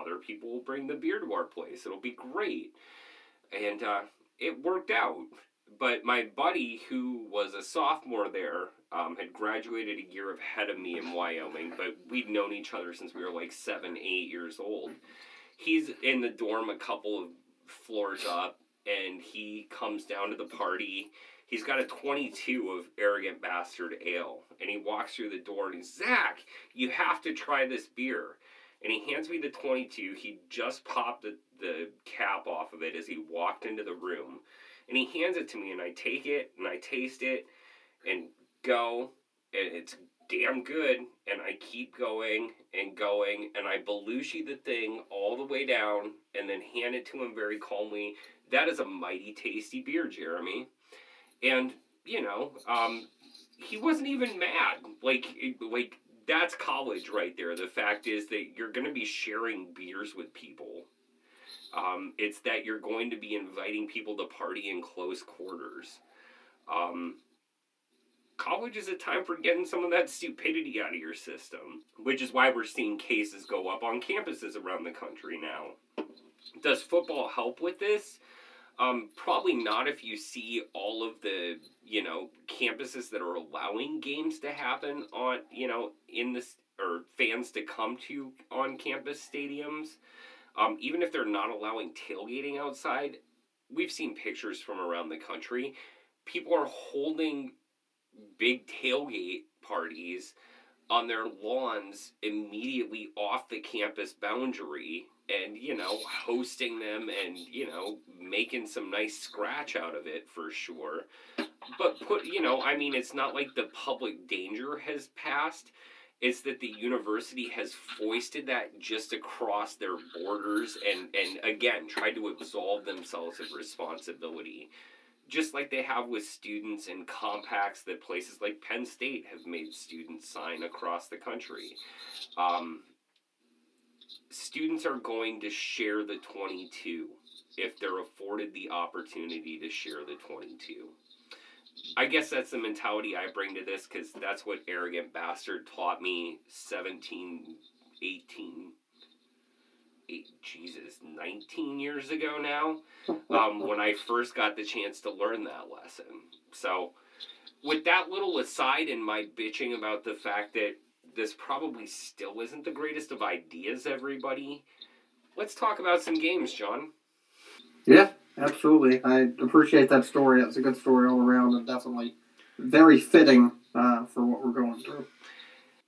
other people will bring the beer to our place. It'll be great. And uh, it worked out. But my buddy, who was a sophomore there, um, had graduated a year ahead of me in Wyoming, but we'd known each other since we were like seven, eight years old. He's in the dorm a couple of floors up, and he comes down to the party. He's got a 22 of Arrogant Bastard Ale, and he walks through the door and he's, Zach, you have to try this beer and he hands me the 22. He just popped the, the cap off of it as he walked into the room. And he hands it to me, and I take it and I taste it and go, and it's damn good. And I keep going and going, and I Belushi the thing all the way down, and then hand it to him very calmly. That is a mighty tasty beer, Jeremy. And you know, um, he wasn't even mad. Like, like that's college right there. The fact is that you're going to be sharing beers with people. Um, it's that you're going to be inviting people to party in close quarters. Um, college is a time for getting some of that stupidity out of your system, which is why we're seeing cases go up on campuses around the country now. Does football help with this? Um, probably not if you see all of the you know campuses that are allowing games to happen on you know in this or fans to come to on campus stadiums. Um, even if they're not allowing tailgating outside, we've seen pictures from around the country. People are holding big tailgate parties on their lawns immediately off the campus boundary and you know hosting them and you know making some nice scratch out of it for sure. But put you know i mean it's not like the public danger has passed. It's that the university has foisted that just across their borders and and again tried to absolve themselves of responsibility. Just like they have with students and compacts that places like penn state have made students sign across the country. Um, students are going to share the 22 if they're afforded the opportunity to share the 22. I guess that's the mentality I bring to this because that's what Arrogant Bastard taught me 17, 18, eight, Jesus, 19 years ago now um, when I first got the chance to learn that lesson. So, with that little aside and my bitching about the fact that this probably still isn't the greatest of ideas, everybody. Let's talk about some games, John. Yeah, absolutely. I appreciate that story. That's a good story all around and definitely very fitting uh, for what we're going through.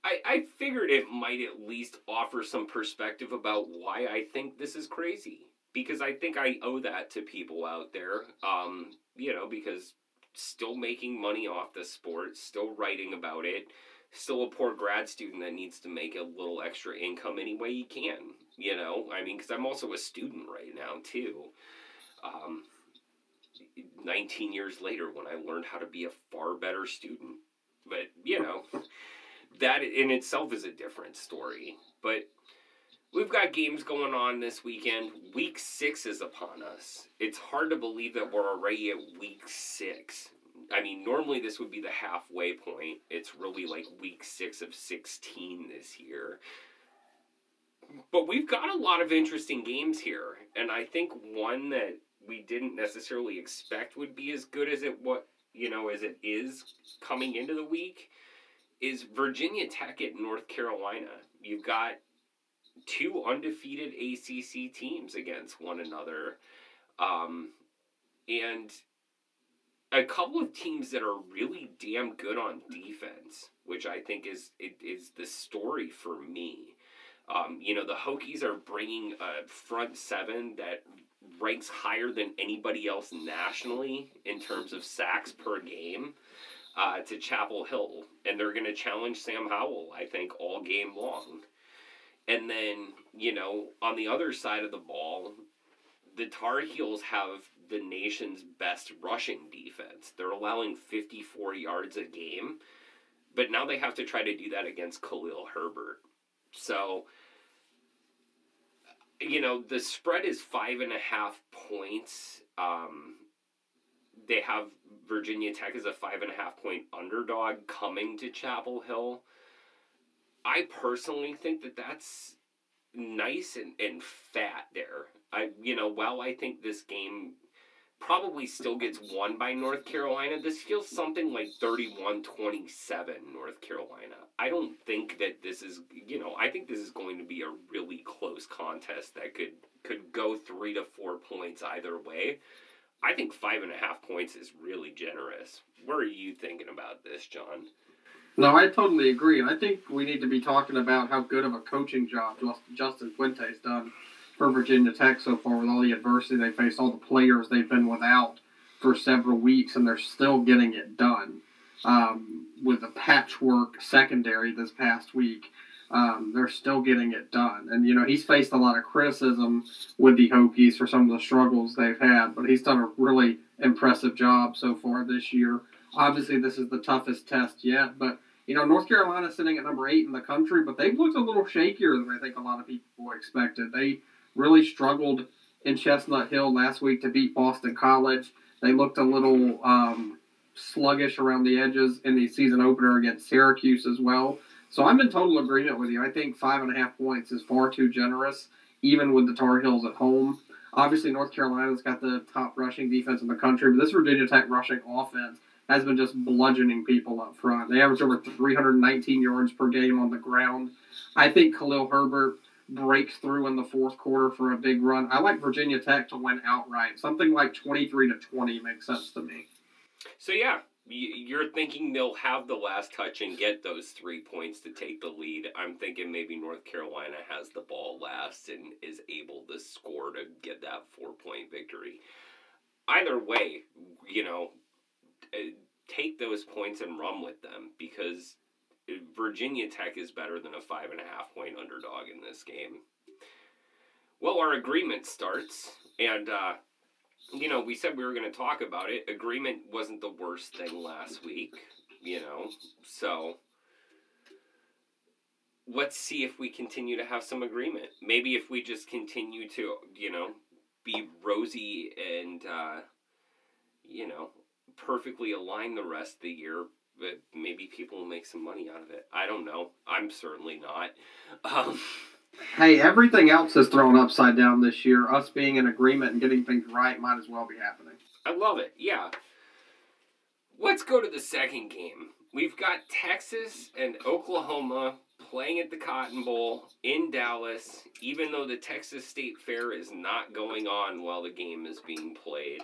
I, I figured it might at least offer some perspective about why I think this is crazy. Because I think I owe that to people out there. Um, you know, because still making money off the sport, still writing about it, still a poor grad student that needs to make a little extra income any way he can. You know, I mean, because I'm also a student right now too. Um, 19 years later, when I learned how to be a far better student, but you know, that in itself is a different story. But we've got games going on this weekend. Week six is upon us. It's hard to believe that we're already at week six. I mean, normally this would be the halfway point. It's really like week six of 16 this year. But we've got a lot of interesting games here. And I think one that we didn't necessarily expect would be as good as it what you know as it is coming into the week is Virginia Tech at North Carolina. You've got two undefeated ACC teams against one another. Um, and a couple of teams that are really damn good on defense, which I think is it is the story for me. Um, you know, the Hokies are bringing a front seven that ranks higher than anybody else nationally in terms of sacks per game uh, to Chapel Hill, and they're going to challenge Sam Howell, I think, all game long. And then, you know, on the other side of the ball, the Tar Heels have the nation's best rushing defense. They're allowing 54 yards a game, but now they have to try to do that against Khalil Herbert. So, you know, the spread is five and a half points. Um, they have Virginia Tech as a five and a half point underdog coming to Chapel Hill. I personally think that that's nice and, and fat there. I you know, while I think this game probably still gets won by North Carolina. This feels something like 31 27 North Carolina. I don't think that this is, you know, I think this is going to be a really close contest that could could go three to four points either way. I think five and a half points is really generous. What are you thinking about this, John? No, I totally agree. And I think we need to be talking about how good of a coaching job Justin Fuente's done for Virginia Tech so far with all the adversity they faced, all the players they've been without for several weeks, and they're still getting it done. Um, with a patchwork secondary this past week, um, they're still getting it done. And, you know, he's faced a lot of criticism with the Hokies for some of the struggles they've had, but he's done a really impressive job so far this year. Obviously, this is the toughest test yet, but you know, North Carolina sitting at number eight in the country, but they've looked a little shakier than I think a lot of people expected. They really struggled in Chestnut Hill last week to beat Boston College. They looked a little um, sluggish around the edges in the season opener against Syracuse as well. So I'm in total agreement with you. I think five and a half points is far too generous, even with the Tar Heels at home. Obviously, North Carolina's got the top rushing defense in the country, but this Virginia Tech rushing offense has been just bludgeoning people up front. They average over 319 yards per game on the ground. I think Khalil Herbert breaks through in the fourth quarter for a big run. I like Virginia Tech to win outright. Something like 23 to 20 makes sense to me. So yeah, you're thinking they'll have the last touch and get those three points to take the lead. I'm thinking maybe North Carolina has the ball last and is able to score to get that four point victory. Either way, you know, uh, take those points and run with them because Virginia Tech is better than a five and a half point underdog in this game. Well, our agreement starts, and uh, you know we said we were going to talk about it. Agreement wasn't the worst thing last week, you know, so let's see if we continue to have some agreement. Maybe if we just continue to, you know, be rosy and, uh, you know, perfectly align the rest of the year, but maybe people will make some money out of it. I don't know. I'm certainly not. Um, hey, everything else is thrown upside down this year. Us being in agreement and getting things right might as well be happening. I love it. Yeah. Let's go to the second game. We've got Texas and Oklahoma playing at the Cotton Bowl in Dallas, even though the Texas State Fair is not going on while the game is being played.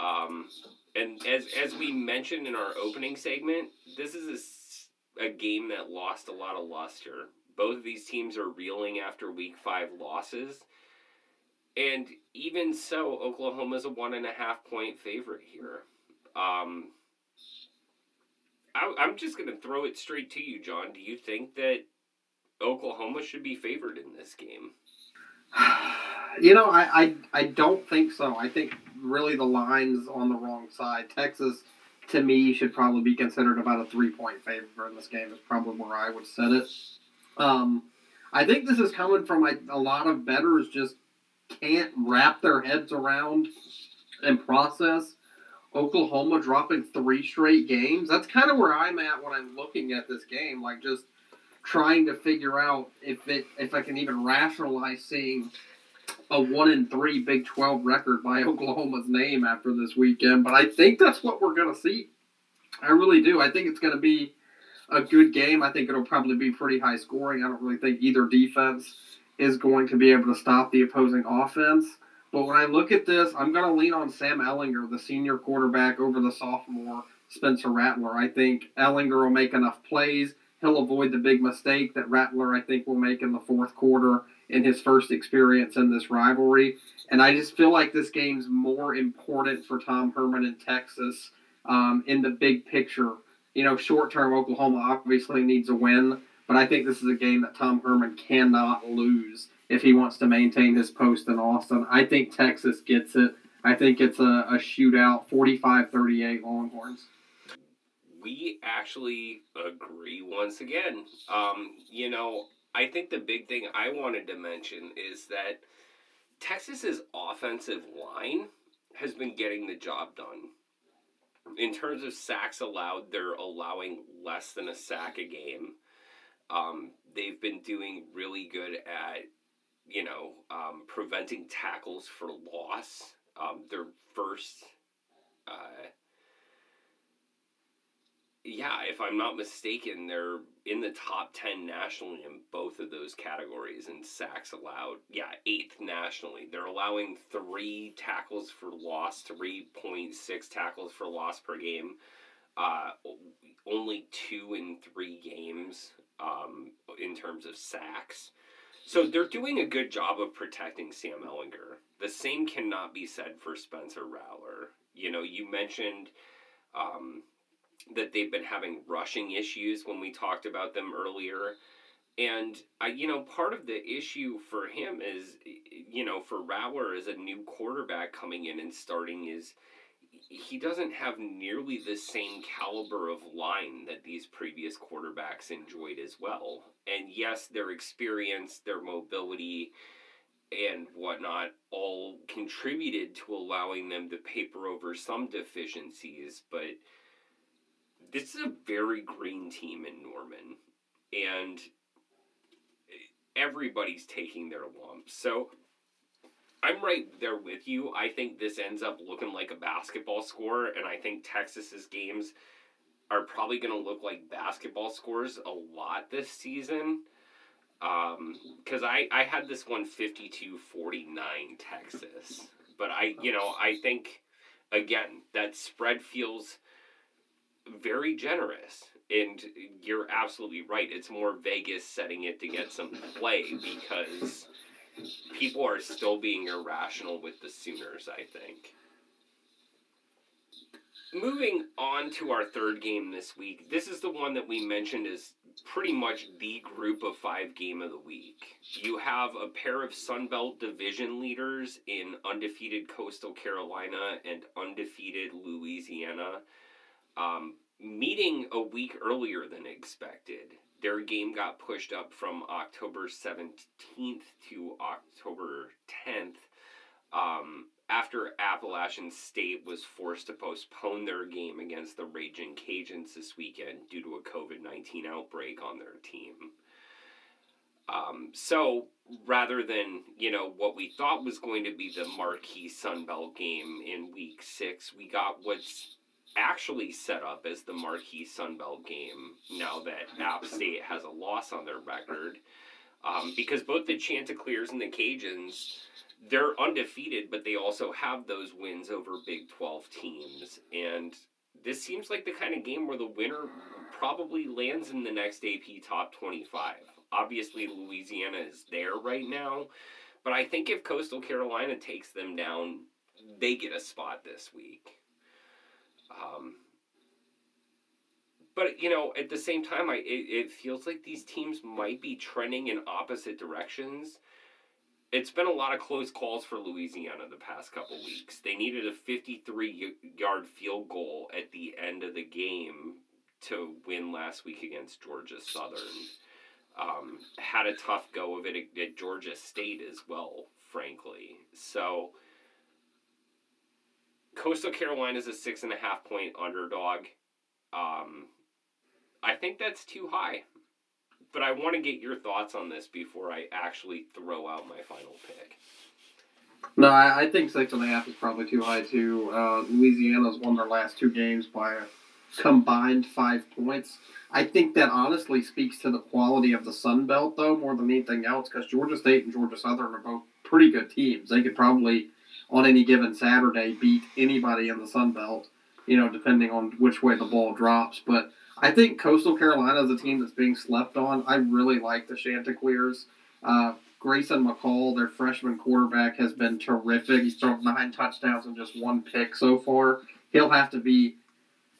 Um, and as as we mentioned in our opening segment, this is a, a game that lost a lot of luster. Both of these teams are reeling after Week Five losses, and even so, Oklahoma's a one and a half point favorite here. Um, I, I'm just to throw it straight to you, John. Do you think that Oklahoma should be favored in this game? You know, I, I I don't think so. I think really the line's on the wrong side. Texas, to me, should probably be considered about a three point favorite in this game. Is probably where I would set it. Um, I think this is coming from a, a lot of bettors just can't wrap their heads around and process Oklahoma dropping three straight games. That's kind of where I'm at when I'm looking at this game. Like just trying to figure out if it if I can even rationalize seeing a one in three Big Twelve record by Oklahoma's name after this weekend. But I think that's what we're gonna see. I really do. I think it's gonna be a good game. I think it'll probably be pretty high scoring. I don't really think either defense is going to be able to stop the opposing offense. But when I look at this, I'm going to lean on Sam Ehlinger, the senior quarterback, over the sophomore Spencer Rattler. I think Ehlinger will make enough plays. He'll avoid the big mistake that Rattler, I think, will make in the fourth quarter in his first experience in this rivalry. And I just feel like this game's more important for Tom Herman in Texas um, in the big picture. You know, short term, Oklahoma obviously needs a win, but I think this is a game that Tom Herman cannot lose if he wants to maintain his post in Austin. I think Texas gets it. I think it's a, a shootout, 45 38 Longhorns. We actually agree once again. Um, you know, I think the big thing I wanted to mention is that Texas's offensive line has been getting the job done. In terms of sacks allowed, they're allowing less than a sack a game. Um, they've been doing really good at, you know, um, preventing tackles for loss. Um, their first uh, yeah, if I'm not mistaken, they're in the top 10 nationally in both of those categories in sacks allowed. Yeah, eighth nationally. They're allowing three tackles for loss, 3.6 tackles for loss per game. Uh, only two in three games um, in terms of sacks. So they're doing a good job of protecting Sam Ehlinger. The same cannot be said for Spencer Rattler You know, you mentioned um, that they've been having rushing issues when we talked about them earlier. And I, you know, part of the issue for him is, you know, for Rattler as a new quarterback coming in and starting is he doesn't have nearly the same caliber of line that these previous quarterbacks enjoyed as well. And yes, their experience, their mobility, and whatnot all contributed to allowing them to paper over some deficiencies, but this is a very green team in Norman. And everybody's taking their lumps. So I'm right there with you. I think this ends up looking like a basketball score, and I think Texas's games are probably going to look like basketball scores a lot this season. Because um, I, I had this one 52 49 Texas. But I, you know, I think, again, that spread feels very generous. And you're absolutely right. It's more Vegas setting it to get some play because people are still being irrational with the Sooners, I think. Moving on to our third game this week, this is the one that we mentioned as pretty much the group of five game of the week. You have a pair of Sunbelt division leaders in undefeated Coastal Carolina and undefeated Louisiana um, meeting a week earlier than expected their game got pushed up from October 17th to October 10th um, after Appalachian State was forced to postpone their game against the Raging Cajuns this weekend due to a COVID 19 outbreak on their team. Um, so rather than you know what we thought was going to be the marquee Sunbelt game in Week Six, we got what's actually set up as the marquee Sunbelt game now that App State has a loss on their record. Um, because both the Chanticleers and the Cajuns, they're undefeated, but they also have those wins over Big 12 teams. And this seems like the kind of game where the winner probably lands in the next AP Top 25. Obviously, Louisiana is there right now, but I think if Coastal Carolina takes them down, they get a spot this week. Um, but you know, at the same time, I it, it feels like these teams might be trending in opposite directions. It's been a lot of close calls for Louisiana the past couple weeks. They needed a 53 yard field goal at the end of the game to win last week against Georgia Southern. Um, had a tough go of it at, at Georgia State as well, frankly. So Coastal Carolina is a six and a half point underdog. Um, I think that's too high, but I want to get your thoughts on this before I actually throw out my final pick. No, I, I think six and a half is probably too high too. Uh, Louisiana's won their last two games by a combined five points. I think that honestly speaks to the quality of the Sun Belt, though, more than anything else, because Georgia State and Georgia Southern are both pretty good teams. They could probably on any given Saturday beat anybody in the Sun Belt, you know, depending on which way the ball drops. But I think Coastal Carolina is a team that's being slept on. I really like the Chanticleers. Uh, Grayson McCall, their freshman quarterback, has been terrific. He's thrown nine touchdowns and just one pick so far. He'll have to be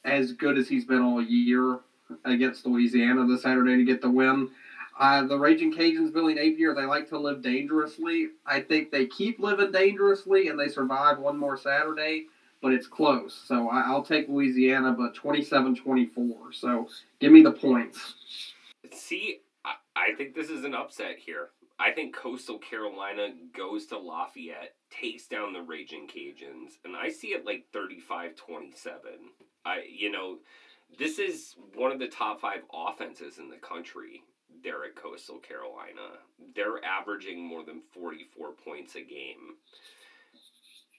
as good as he's been all year against Louisiana this Saturday to get the win. Uh, the Raging Cajuns, Billy Napier, they like to live dangerously. I think they keep living dangerously and they survive one more Saturday, but it's close. So I, will take Louisiana, but 27 24. So give me the points. See, I, I think this is an upset here. I think Coastal Carolina goes to Lafayette, takes down the Raging Cajuns, and I see it like 35 27. I, you know, this is one of the top five offenses in the country there at Coastal Carolina. They're averaging more than 44 points a game.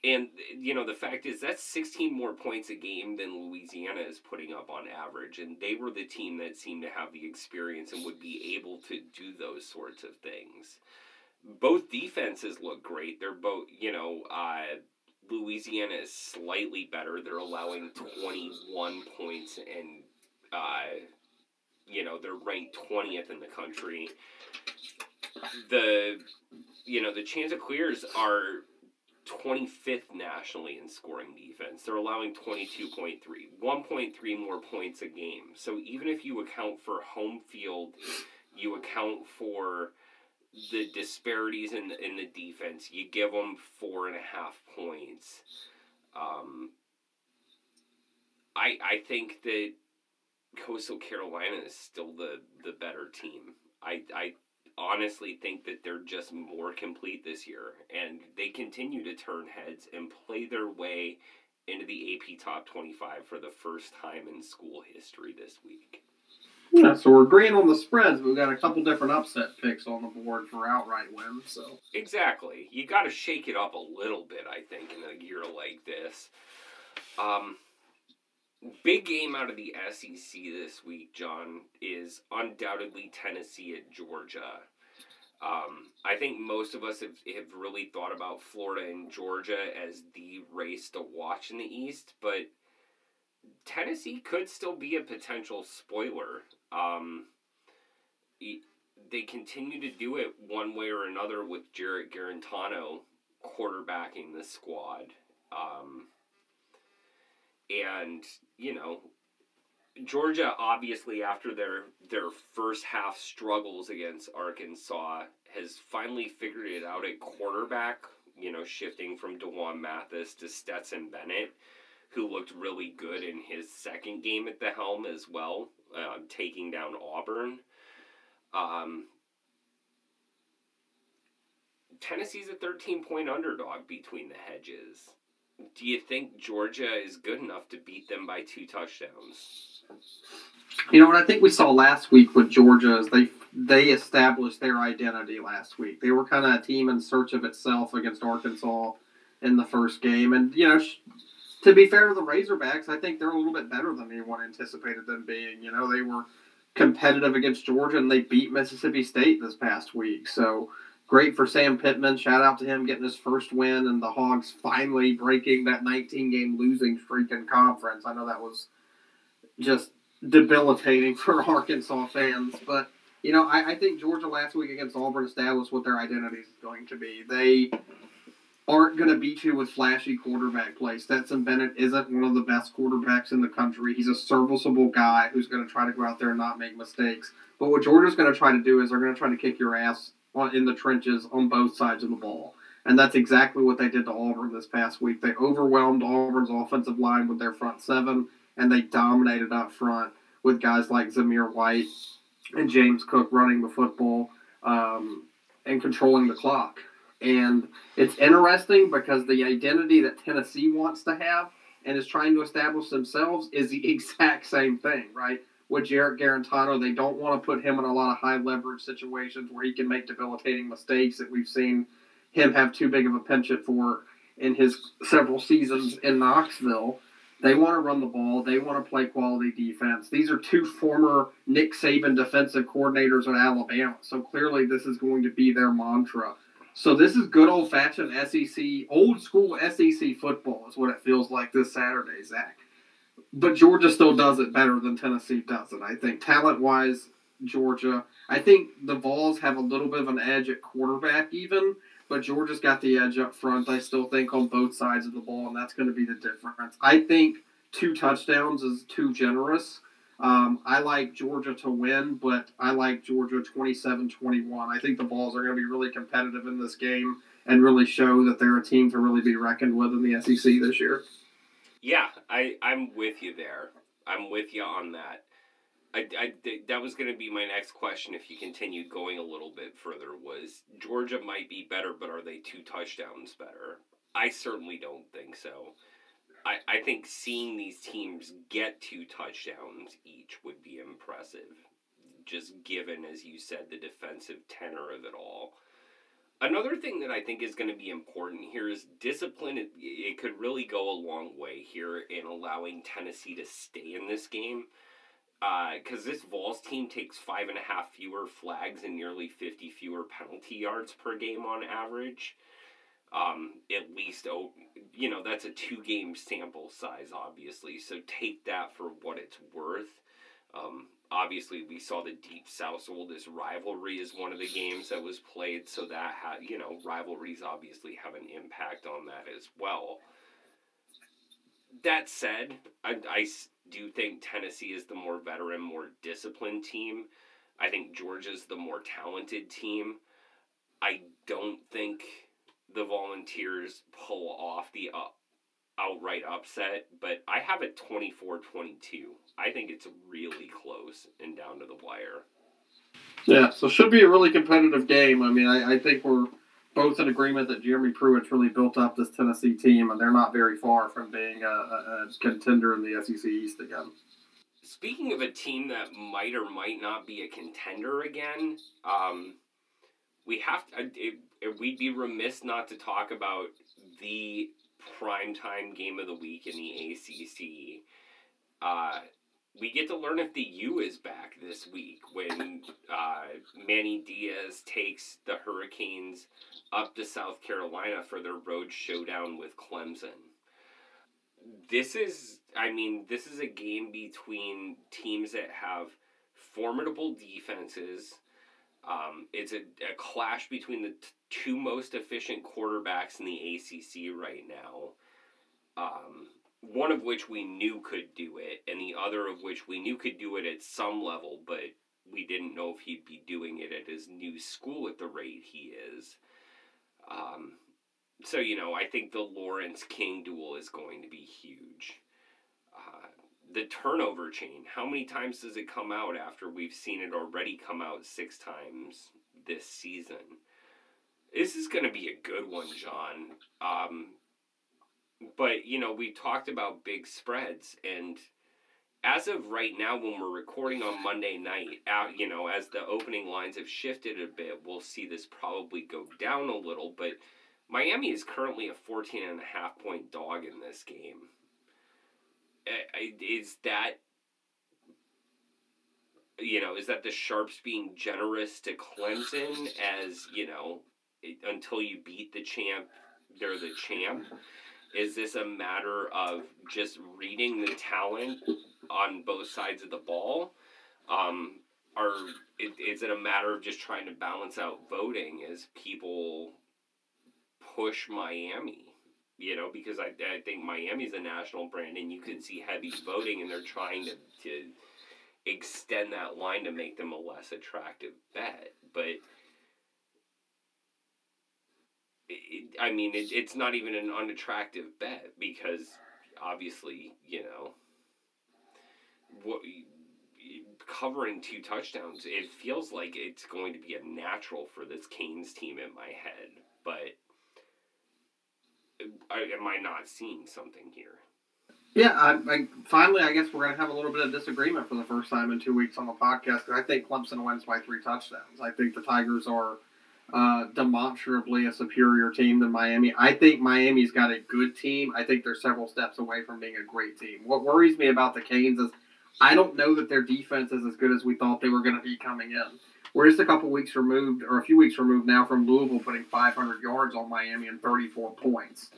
And, you know, the fact is that's 16 more points a game than Louisiana is putting up on average. And they were the team that seemed to have the experience and would be able to do those sorts of things. Both defenses look great. They're both, you know, uh, Louisiana is slightly better. They're allowing 21 points and uh, you know they're ranked 20th in the country the you know the chance of chanticleers are 25th nationally in scoring defense. They're allowing 22.3, 1.3 more points a game. So even if you account for home field, you account for the disparities in the, in the defense, you give them four and a half points. Um, I I think that Coastal Carolina is still the the better team. I I honestly think that they're just more complete this year and they continue to turn heads and play their way into the AP top 25 for the first time in school history this week. Yeah, so we're agreeing on the spreads, but we've got a couple different upset picks on the board for outright wins. So exactly, you got to shake it up a little bit, I think, in a year like this. Um, big game out of the SEC this week, John, is undoubtedly Tennessee at Georgia. Um, I think most of us have, have really thought about Florida and Georgia as the race to watch in the East, but Tennessee could still be a potential spoiler. Um, they continue to do it one way or another with Jarrett Guarantano quarterbacking the squad. Um, and you know Georgia obviously after their their first half struggles against Arkansas has finally figured it out at quarterback, you know, shifting from D'Wan Mathis to Stetson Bennett, who looked really good in his second game at the helm as well, uh, taking down Auburn. Um, Tennessee's a 13 point underdog between the hedges do you think Georgia is good enough to beat them by two touchdowns? You know what I think we saw last week with Georgia is they they established their identity last week. They were kind of a team in search of itself against Arkansas in the first game, and you know, to be fair to the Razorbacks, I think they're a little bit better than anyone anticipated them being. You know, they were competitive against Georgia and they beat Mississippi State this past week, so great for Sam Pittman. Shout out to him getting his first win and the Hogs finally breaking that 19 game losing streak in conference. I know that was just debilitating for Arkansas fans, but you know, I, I think Georgia last week against Auburn established what their identity is going to be. They aren't going to beat you with flashy quarterback play. Stetson Bennett isn't one of the best quarterbacks in the country. He's a serviceable guy who's going to try to go out there and not make mistakes. But what Georgia's going to try to do is they're going to try to kick your ass in the trenches on both sides of the ball. And that's exactly what they did to Auburn this past week. They overwhelmed Auburn's offensive line with their front seven, and they dominated up front with guys like Zamir White and James Cook running the football um, and controlling the clock. And it's interesting because the identity that Tennessee wants to have and is trying to establish themselves is the exact same thing, right? With Jarrett Guarantano. They don't want to put him in a lot of high leverage situations where he can make debilitating mistakes that we've seen him have too big of a penchant for in his several seasons in Knoxville. They want to run the ball. They want to play quality defense. These are two former Nick Saban defensive coordinators in Alabama. So clearly, this is going to be their mantra. So this is good old fashioned SEC, old school SEC football, is what it feels like this Saturday, Zach but Georgia still does it better than Tennessee does it. I think talent wise, Georgia. I think the Vols have a little bit of an edge at quarterback, even, but Georgia's got the edge up front. I still think on both sides of the ball, and that's going to be the difference. I think two touchdowns is too generous. Um, I like Georgia to win, but I like Georgia 27 21. I think the Vols are going to be really competitive in this game and really show that they're a team to really be reckoned with in the SEC this year. Yeah, I I'm with you there. I'm with you on that. I, I that was going to be my next question if you continued going a little bit further was Georgia might be better but are they two touchdowns better? I certainly don't think so. I, I think seeing these teams get two touchdowns each would be impressive. Just given, as you said, the defensive tenor of it all. Another thing that I think is going to be important here is discipline. It, it could really go a long way here in allowing Tennessee to stay in this game. Because uh, this Vols team takes five and a half fewer flags and nearly 50 fewer penalty yards per game on average. Um, at least, oh, you know, that's a two game sample size, obviously. So take that for what it's worth. Um, obviously we saw the deep South's oldest rivalry is one of the games that was played, so that had you know rivalries obviously have an impact on that as well. That said, I, I do think Tennessee is the more veteran, more disciplined team. I think Georgia's the more talented team. I don't think the Volunteers pull off the uh, outright upset, but I have it 24 22. I think it's really close and down to the wire. Yeah, so should be a really competitive game. I mean, I, I think we're both in agreement that Jeremy Pruitt's really built up this Tennessee team, and they're not very far from being a, a, a contender in the SEC East again. Speaking of a team that might or might not be a contender again, um, we have to, it, it, we'd be remiss not to talk about the primetime game of the week in the ACC. Uh, we get to learn if the U is back this week when uh, Manny Diaz takes the Hurricanes up to South Carolina for their road showdown with Clemson. This is, I mean, this is a game between teams that have formidable defenses. Um, it's a, a clash between the t- two most efficient quarterbacks in the ACC right now. Um, one of which we knew could do it, and the other of which we knew could do it at some level, but we didn't know if he'd be doing it at his new school at the rate he is. Um, so, you know, I think the Lawrence King duel is going to be huge. Uh, the turnover chain, how many times does it come out after we've seen it already come out six times this season? This is going to be a good one, John. Um, but you know we talked about big spreads and as of right now when we're recording on monday night out you know as the opening lines have shifted a bit we'll see this probably go down a little but miami is currently a 14 and a half point dog in this game. Is that you know is that the sharps being generous to clemson as you know until you beat the champ they're the champ is this a matter of just reading the talent on both sides of the ball? Um, or is it a matter of just trying to balance out voting as people push Miami? You know, because I, I think Miami's a national brand and you can see heavy voting and they're trying to, to extend that line to make them a less attractive bet. But it, I mean, it, it's not even an unattractive bet because obviously, you know, what covering two touchdowns, it feels like it's going to be a natural for this Canes team in my head, but I, am I not seeing something here? Yeah, I, I, finally, I guess we're going to have a little bit of disagreement for the first time in two weeks on the podcast. I think Clemson wins by three touchdowns. I think the Tigers are uh, demonstrably a superior team than Miami. I think Miami's got a good team. I think they're several steps away from being a great team. What worries me about the Canes is I don't know that their defense is as good as we thought they were going to be coming in. We're just a couple weeks removed, or a few weeks removed now, from Louisville putting 500 yards on Miami and 34 points.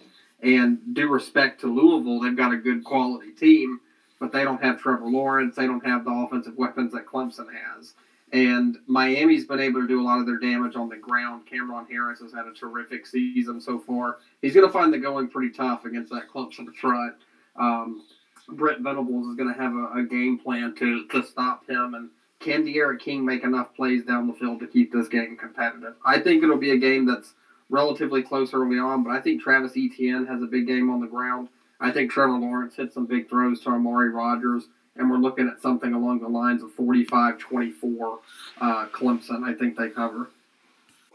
And due respect to Louisville, they've got a good quality team, but they don't have Trevor Lawrence. They don't have the offensive weapons that Clemson has. And Miami's been able to do a lot of their damage on the ground. Cameron Harris has had a terrific season so far. He's going to find the going pretty tough against that Clemson front. Um, Brent Venables is going to have a, a, game plan to, to stop him. And can D'Eriq King make enough plays down the field to keep this game competitive? I think it'll be a game that's relatively close early on, but I think Travis Etienne has a big game on the ground. I think Trevor Lawrence hit some big throws to Amari Rodgers and we're looking at something along the lines of 45 24 uh, Clemson. I think they cover.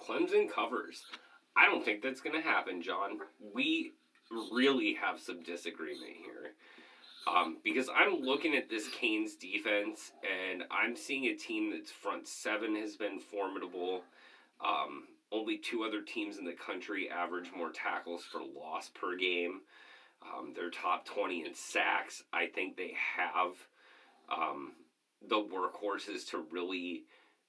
Clemson covers. I don't think that's going to happen, John. We really have some disagreement here. Um, because I'm looking at this Canes defense and I'm seeing a team that's front seven has been formidable. Um, only two other teams in the country average more tackles for loss per game. Um, they're top 20 in sacks. I think they have um, the workhorses to really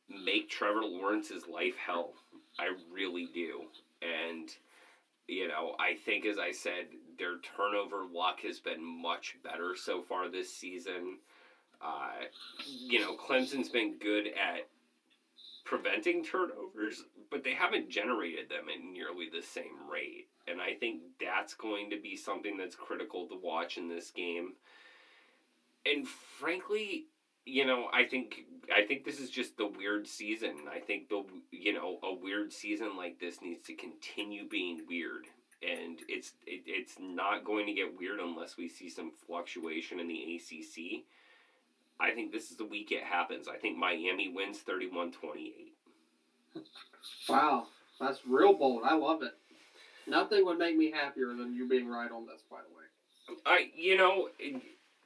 make Trevor Lawrence's life hell. I really do. And, you know, I think, as I said, their turnover luck has been much better so far this season. Uh, you know, Clemson's been good at preventing turnovers, but they haven't generated them at nearly the same rate. And I think that's going to be something that's critical to watch in this game. And frankly, you know, I think I think this is just the weird season. I think the you know a weird season like this needs to continue being weird, and it's it, it's not going to get weird unless we see some fluctuation in the ACC. I think this is the week it happens. I think Miami wins 31 28. Wow, that's real bold. I love it. Nothing would make me happier than you being right on this, by the way. I, you know, it,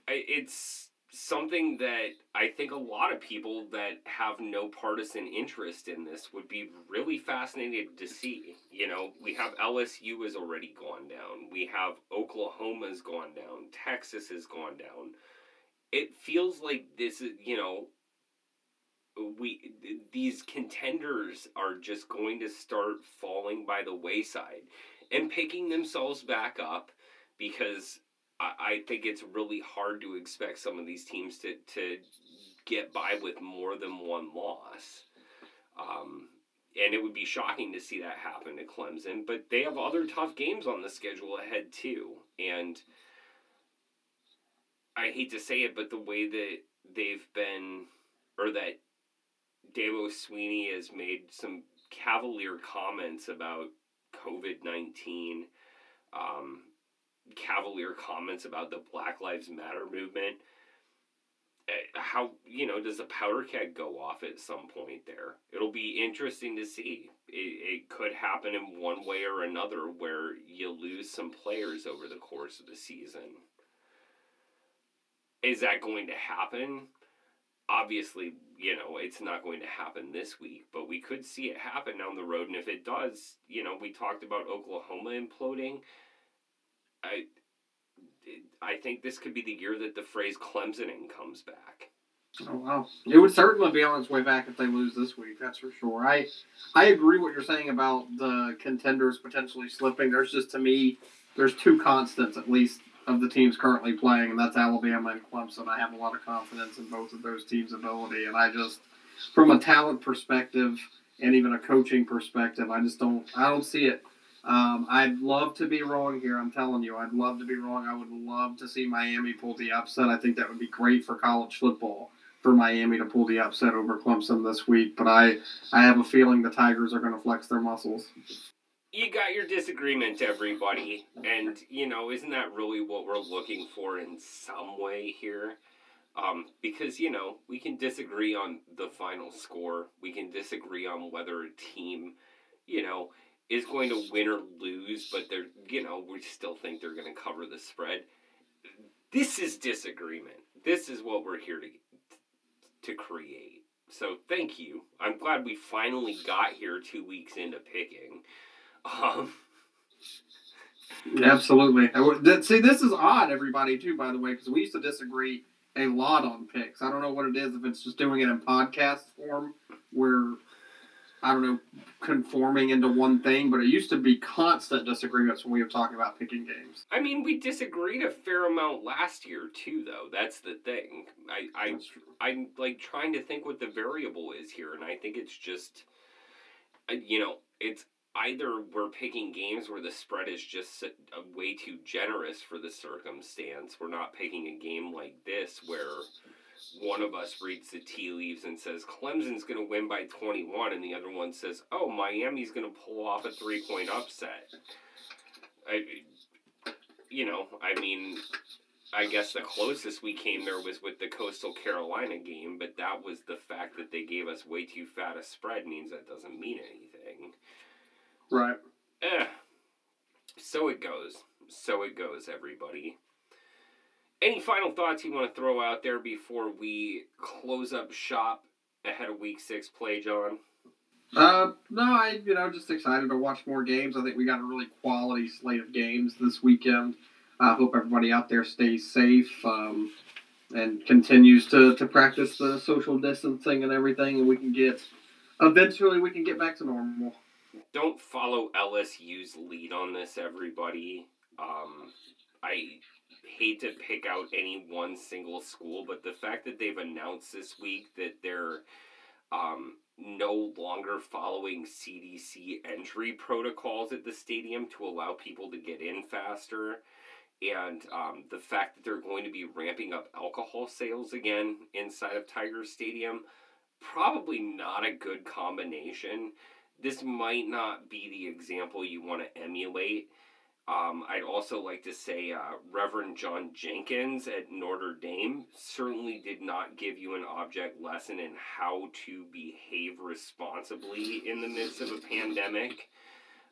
it's something that I think a lot of people that have no partisan interest in this would be really fascinated to see. You know, we have LSU has already gone down. We have Oklahoma's gone down. Texas has gone down it feels like this is you know we these contenders are just going to start falling by the wayside and picking themselves back up because I, I think it's really hard to expect some of these teams to, to get by with more than one loss. Um, and it would be shocking to see that happen to Clemson, but they have other tough games on the schedule ahead too. And I hate to say it, but the way that they've been, or that Dabo Swinney has made some cavalier comments about COVID 19, um, cavalier comments about the Black Lives Matter movement. Eh, how, you know, does the powder keg go off at some point there? It'll be interesting to see. It, it could happen in one way or another where you lose some players over the course of the season. Is that going to happen? Obviously, you know, it's not going to happen this week, but we could see it happen down the road. And if it does, you know, we talked about Oklahoma imploding. I, I think this could be the year that the phrase Clemsoning comes back. Oh wow! It would certainly be on its way back if they lose this week. That's for sure. I I agree what you're saying about the contenders potentially slipping. There's just to me, there's two constants at least of the teams currently playing, and that's Alabama and Clemson. I have a lot of confidence in both of those teams' ability, and I just, from a talent perspective and even a coaching perspective, I just don't, I don't see it. Um, I'd love to be wrong here. I'm telling you, I'd love to be wrong. I would love to see Miami pull the upset. I think that would be great for college football for Miami to pull the upset over Clemson this week. But I, I have a feeling the Tigers are going to flex their muscles you got your disagreement, everybody. And, you know, isn't that really what we're looking for in some way here? Um, because, you know, we can disagree on the final score. We can disagree on whether a team, you know, is going to win or lose, but they're, you know, we still think they're going to cover the spread. This is disagreement. This is what we're here to to create. So thank you. I'm glad we finally got here two weeks into picking. Um, Absolutely. See, this is odd, everybody, too, by the way, because we used to disagree a lot on picks. I don't know what it is, if it's just doing it in podcast form, where, I don't know, conforming into one thing, but it used to be constant disagreements when we were talking about picking games. I mean, we disagreed a fair amount last year, too, though. That's the thing. I, I, I'm, like, trying to think what the variable is here, and I think it's just, you know, it's either we're picking games where the spread is just uh, way too generous for the circumstance. We're not picking a game like this where one of us reads the tea leaves and says Clemson's going to win by 21, and the other one says, "Oh, Miami's going to pull off a three-point upset." I, you know, I mean, I guess the closest we came there was with the Coastal Carolina game, but that was the fact that they gave us way too fat a spread means that doesn't mean anything. Right. Eh. So it goes. So it goes, everybody. Any final thoughts you want to throw out there before we close up shop ahead of week six play, John? Uh, no, I you know just excited to watch more games. I think we got a really quality slate of games this weekend. I hope everybody out there stays safe um, and continues to, to practice the social distancing and everything, and we can get eventually we can get back to normal don't follow LSU's lead on this, everybody. Um, I hate to pick out any one single school, but the fact that they've announced this week that they're um, no longer following CDC entry protocols at the stadium to allow people to get in faster, and um, the fact that they're going to be ramping up alcohol sales again inside of Tiger Stadium, probably not a good combination. This might not be the example you want to emulate um, I'd also like to say uh, Reverend John Jenkins at Notre Dame certainly did not give you an object lesson in how to behave responsibly in the midst of a pandemic.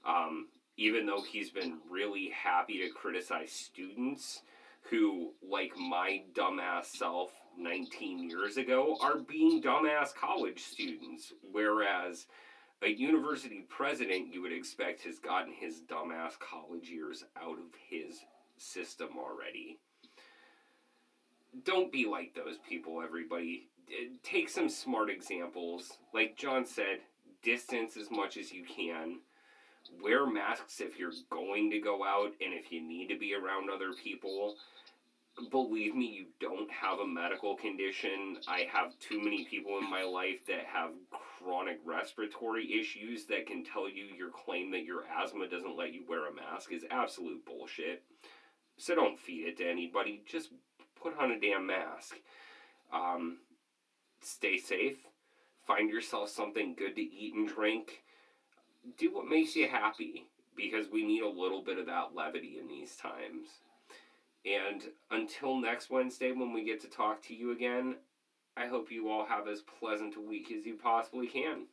Um, even though he's been really happy to criticize students who, like my dumbass self 19 years ago, are being dumbass college students. Whereas a university president you would expect has gotten his dumbass college years out of his system already. Don't be like those people, everybody. Take some smart examples. Like John said, distance as much as you can. Wear masks if you're going to go out and if you need to be around other people believe me, you don't have a medical condition. I have too many people in my life that have chronic respiratory issues that can tell you your claim that your asthma doesn't let you wear a mask is absolute bullshit. So don't feed it to anybody. Just put on a damn mask. Um, stay safe. Find yourself something good to eat and drink. Do what makes you happy because we need a little bit of that levity in these times. And until next Wednesday when we get to talk to you again, I hope you all have as pleasant a week as you possibly can.